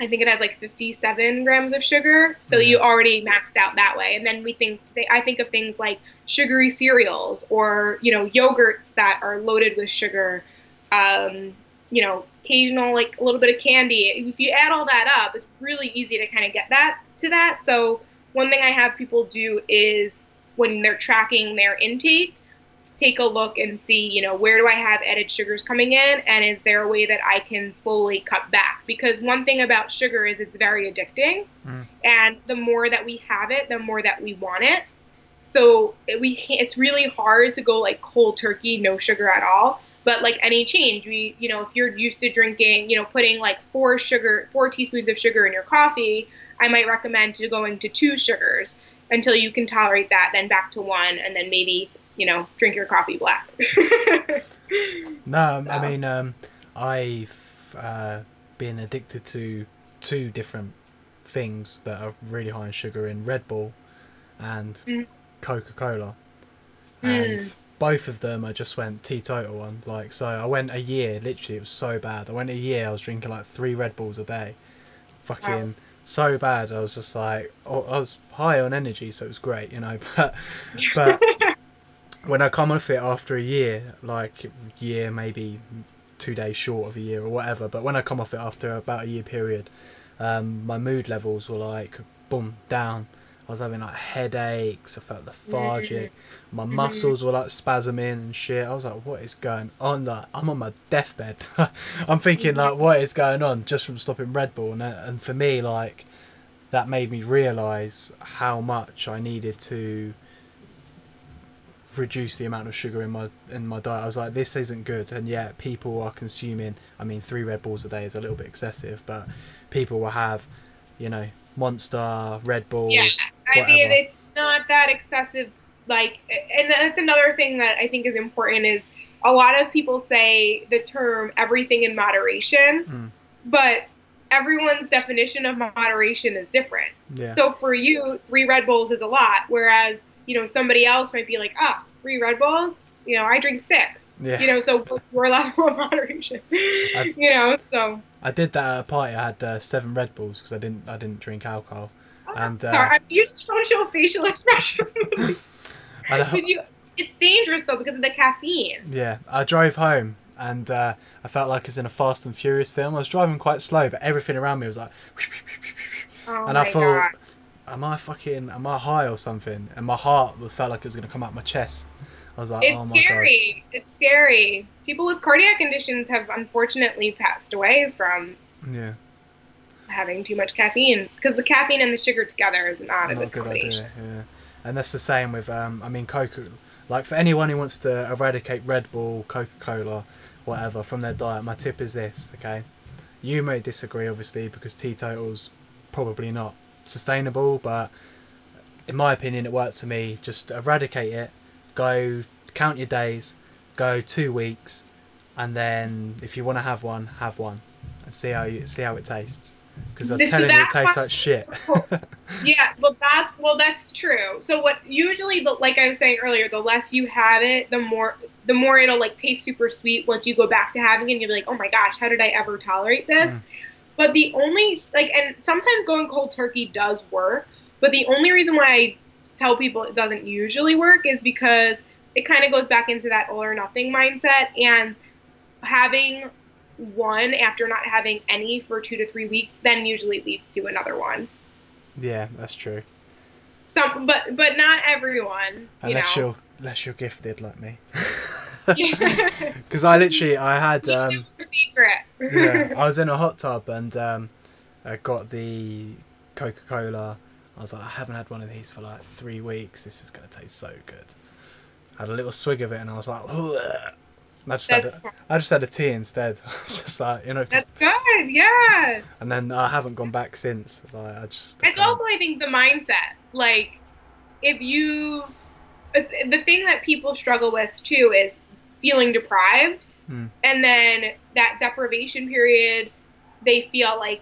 I think it has like 57 grams of sugar. So Yeah. you already maxed out that way. And then we think, I think of things like sugary cereals or, you know, yogurts that are loaded with sugar. Um, you know, occasional like a little bit of candy. If you add all that up, it's really easy to kind of get that to that. So one thing I have people do is when they're tracking their intake, take a look and see, you know, where do I have added sugars coming in and is there a way that I can slowly cut back? Because one thing about sugar is it's very addicting. Mm. And the more that we have it, the more that we want it. So it, we can't, it's really hard to go like cold turkey, no sugar at all. But like any change, we, you know, if you're used to drinking, you know, putting like four sugar, four teaspoons of sugar in your coffee, I might recommend to going to two sugars until you can tolerate that, then back to one, and then maybe, you know, drink your coffee black. No, I mean, um, I've uh, been addicted to two different things that are really high in sugar in Red Bull and Mm. Coca Cola. Mm. And both of them I just went teetotal on. Like, so I went a year, literally, it was so bad. I went a year, I was drinking like three Red Bulls a day. Fucking so bad. I was just like, oh, I was high on energy, so it was great, you know. But, but when I come off it after a year, like year maybe two days short of a year or whatever, but when I come off it after about a year period, um, my mood levels were like boom down. I was having like headaches. I felt lethargic. My muscles were like spasming and shit. I was like, "What is going on?" Like, I'm on my deathbed. I'm thinking like, "What is going on?" Just from stopping Red Bull, and, and for me, like, that made me realize how much I needed to reduce the amount of sugar in my in my diet. I was like, this isn't good, and yet people are consuming. I mean, three Red Bulls a day is a little bit excessive, but people will have, you know, Monster, Red Bull. Yeah, I mean, it's not that excessive. Like, and that's another thing that I think is important is a lot of people say the term everything in moderation, Mm. but everyone's definition of moderation is different. Yeah. So for you, three Red Bulls is a lot, whereas you know somebody else might be like, ah, three Red Bulls. You know, I drink six. yeah. You know, so your level of moderation? you know, so. I did that at a party. I had uh, seven Red Bulls because I didn't I didn't drink alcohol. And, uh, Sorry, you just don't show facial expression. I Did you? It's dangerous though because of the caffeine. Yeah, I drove home and uh, I felt like it's in a Fast and Furious film. I was driving quite slow, but everything around me was like, Oh and I thought, god. Am I fucking, am I high or something? And my heart felt like it was gonna come out my chest. I was like, It's oh my god. It's scary. It's scary. People with cardiac conditions have unfortunately passed away from. Yeah, having too much caffeine because the caffeine and the sugar together is not a not good a good combination. idea. Yeah, and that's the same with, um, I mean, Coca. Like for anyone who wants to eradicate Red Bull, Coca Cola, whatever from their diet, my tip is this. Okay, you may disagree, obviously, because teetotal's probably not sustainable, but in my opinion, it works for me. Just eradicate it. Go count your days. Go two weeks. and then if you want to have one, have one, and see how you see how it tastes. Because I'm This- telling you, it tastes like shit. yeah, well that's well that's true. So what usually the like I was saying earlier, the less you have it, the more the more it'll like taste super sweet once you go back to having it and you'll be like, Oh my gosh, how did I ever tolerate this? Mm. But the only like and sometimes going cold turkey does work, but the only reason why I tell people it doesn't usually work is because it kind of goes back into that all or nothing mindset and having one after not having any for two to three weeks then usually leads to another one. yeah, that's true. Some, but but not everyone. You Unless know. you're unless you're gifted like me. Because I literally I had um, secret. yeah, I was in a hot tub and um, I got the Coca Cola. I was like, I haven't had one of these for like three weeks. This is gonna taste so good. I had a little swig of it and I was like. I just had That's, a, I just had a tea instead. I was just like, you know, that's good. Yeah. and then I haven't gone back since. Like I just. It's um, also, I think, the mindset. Like, if you, the thing that people struggle with too is feeling deprived, Hmm. and then that deprivation period, they feel like,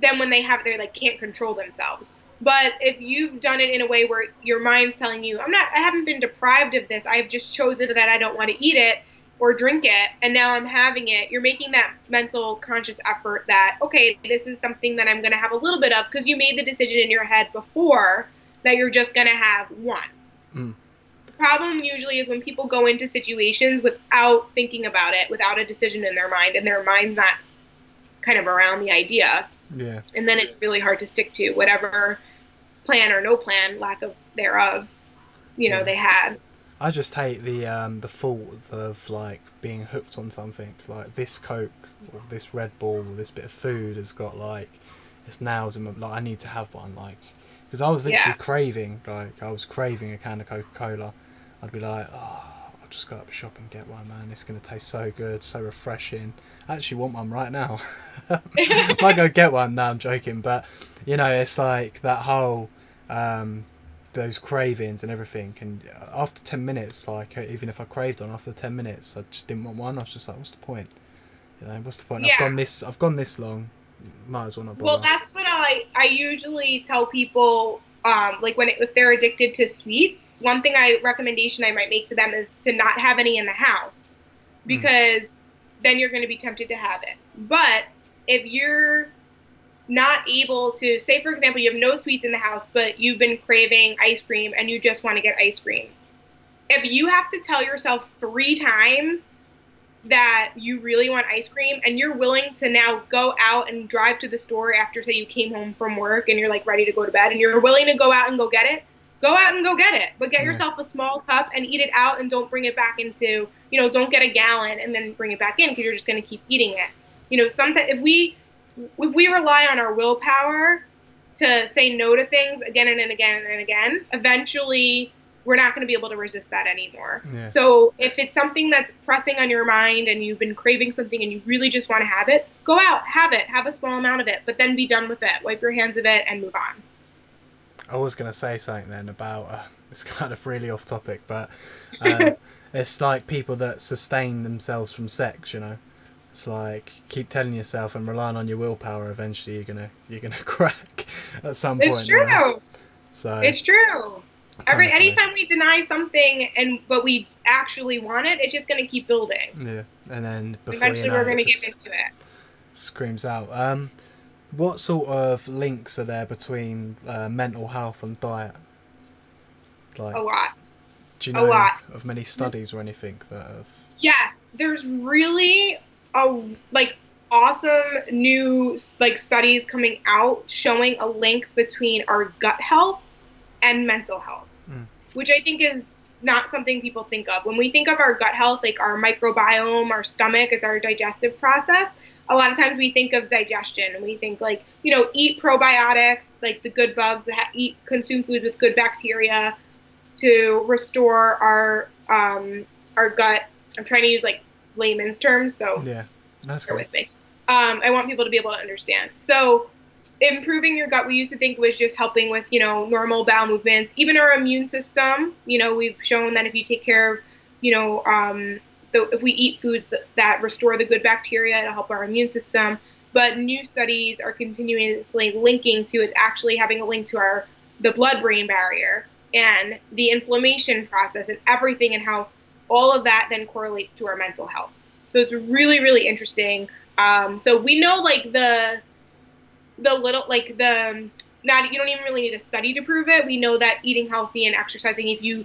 then when they have it, they like can't control themselves. But if you've done it in a way where your mind's telling you, I'm not, I haven't been deprived of this. I've just chosen that I don't want to eat it or drink it, and now I'm having it. You're making that mental conscious effort that, okay, this is something that I'm going to have a little bit of because you made the decision in your head before that you're just going to have one. Mm. The problem usually is when people go into situations without thinking about it, without a decision in their mind, and their mind's not kind of around the idea Yeah. and then it's really hard to stick to whatever plan or no plan, lack of thereof, you know, Yeah. they had. I just hate the um, the fault of like being hooked on something like this Coke or this Red Bull or this bit of food has got like its nails in my like I need to have one like because I was literally Yeah. craving like I was craving a can of Coca Cola. I'd be like, oh, I'll just go up the shop and get one, man. It's gonna taste so good, so refreshing. I actually want one right now. I might go get one. No, I'm joking, but you know, it's like that whole um, those cravings and everything. And after ten minutes, like uh, even if I craved one, after ten minutes, I just didn't want one. I was just like, what's the point? You know, what's the point? Yeah. I've gone this. I've gone this long. Might as well not bother. Well, that's what I I usually tell people. Um, like when it, if they're addicted to sweets, one thing I recommendation I might make to them is to not have any in the house, hmm. because then you're going to be tempted to have it. But if you're not able to say, for example, you have no sweets in the house, but you've been craving ice cream and you just want to get ice cream, if you have to tell yourself three times that you really want ice cream and you're willing to now go out and drive to the store after say you came home from work and you're like ready to go to bed and you're willing to go out and go get it go out and go get it but get yourself a small cup and eat it out and don't bring it back into you know don't get a gallon and then bring it back in because you're just going to keep eating it you know sometimes if we if we rely on our willpower to say no to things again and again and again eventually we're not going to be able to resist that anymore yeah. so if it's something that's pressing on your mind and you've been craving something and you really just want to have it, go out, have it, have a small amount of it, but then be done with it. Wipe your hands of it and move on. I was going to say something then about uh, it's kind of really off topic, but um, it's like people that sustain themselves from sex. You know, it's like keep telling yourself and relying on your willpower. Eventually, you're gonna you're gonna crack at some point. It's you know? true. So It's true. Every anytime we deny something and but we actually want it, it's just going to keep building. Yeah, and then before Eventually, you know we're going to just give into it. screams out. Um, what sort of links are there between uh, mental health and diet? Like, A lot. do you a know lot. of many studies or anything that have? Yes, there's really a like awesome new like studies coming out showing a link between our gut health and mental health, Mm. which I think is not something people think of. When we think of our gut health, like our microbiome, our stomach, it's our digestive process. A lot of times we think of digestion and we think like, you know, eat probiotics, like the good bugs, eat consume foods with good bacteria to restore our um, our gut. I'm trying to use like layman's terms, so Yeah, that's cool. with me. Um, I want people to be able to understand. So, improving your gut, we used to think was just helping with, you know, normal bowel movements, even our immune system. You know, we've shown that if you take care of, you know, um, so if we eat foods that, restore the good bacteria, it'll help our immune system. But new studies are continuously linking to it actually having a link to our the blood-brain barrier and the inflammation process and everything and how all of that then correlates to our mental health. So it's really, really interesting. Um, so we know like the the little like the not you don't even really need a study to prove it. We know that eating healthy and exercising, if you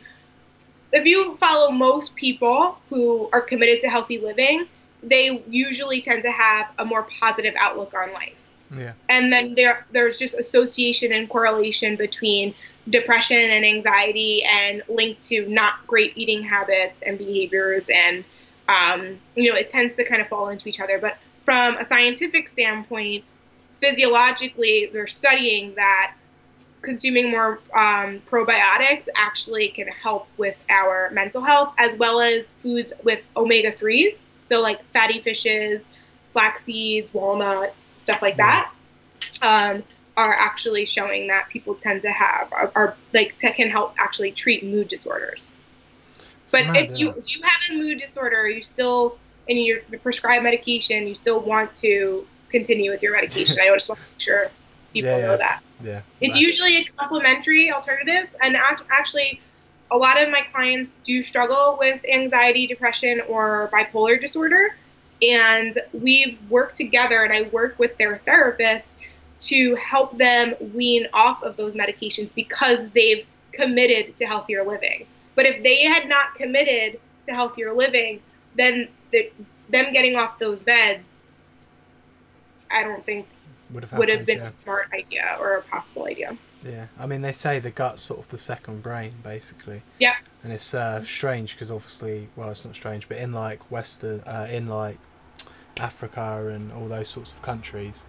if you follow most people who are committed to healthy living, they usually tend to have a more positive outlook on life. Yeah. And then there there's just association and correlation between depression and anxiety and linked to not great eating habits and behaviors and um, you know it tends to kind of fall into each other but from a scientific standpoint physiologically they're studying that consuming more um, probiotics actually can help with our mental health as well as foods with omega 3s so like fatty fishes flax seeds walnuts stuff like that um, are actually showing that people tend to have are, are like to, can help actually treat mood disorders. But mad, if you if you have a mood disorder, you still and you're prescribed medication, you still want to continue with your medication. I just want to make sure people Yeah, know yeah. that. Yeah. It's Right. usually a complementary alternative, and actually, a lot of my clients do struggle with anxiety, depression, or bipolar disorder, and we've worked together, and I work with their therapist to help them wean off of those medications because they've committed to healthier living. But if they had not committed to healthier living, then the, them getting off those meds, I don't think would have would have been yeah. a smart idea or a possible idea. Yeah, I mean they say the gut's sort of the second brain, basically. Yeah. And it's uh, strange because obviously, well, it's not strange, but in like Western, uh, in like Africa and all those sorts of countries,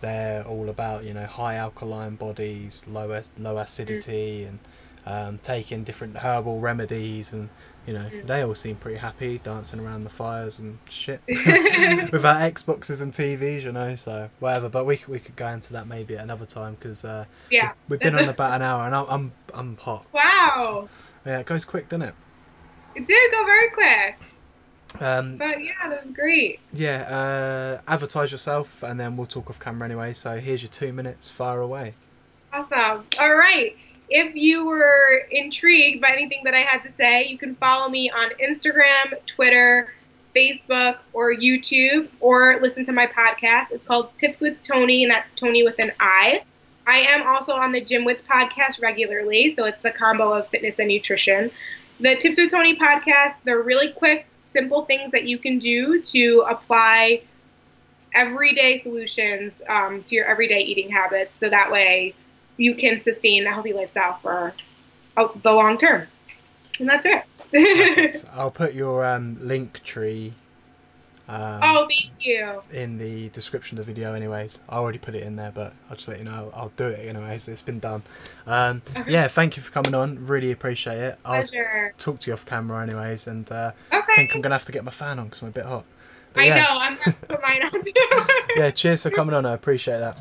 they're all about you know high alkaline bodies, low low acidity, and um, taking different herbal remedies, and you know Mm. they all seem pretty happy dancing around the fires and shit without Xboxes and TVs, you know. So whatever, but we we could go into that maybe at another time because. Uh, Yeah. We've been on about an hour, and I'm I'm, I'm hot. Wow. Yeah, it goes quick, doesn't it? It did go very quick. Um, But yeah, that was great. yeah, uh, advertise yourself, and then we'll talk off camera anyway. So here's your two minutes. Fire away. Awesome. All right. If you were intrigued by anything that I had to say, you can follow me on Instagram, Twitter, Facebook, or YouTube, or listen to my podcast. It's called Tips with Toni, and that's Toni with an I. I am also on the Gym Wits podcast regularly, so it's the combo of fitness and nutrition. The Tips with Toni podcast, they're really quick, simple things that you can do to apply everyday solutions um, to your everyday eating habits so that way you can sustain a healthy lifestyle for uh, the long term. And that's it. I'll put your um, link tree um, oh, thank you. in the description of the video, anyways. I already put it in there, but I'll just let you know. I'll do it anyways. It's been done. Um, Okay. yeah, thank you for coming on. Really appreciate it. I'll Pleasure. talk to you off camera, anyways, and uh, I think I'm gonna have to get my fan on because I'm a bit hot. But I yeah, know. I'm going to put mine on too. yeah. Cheers for coming on. I appreciate that.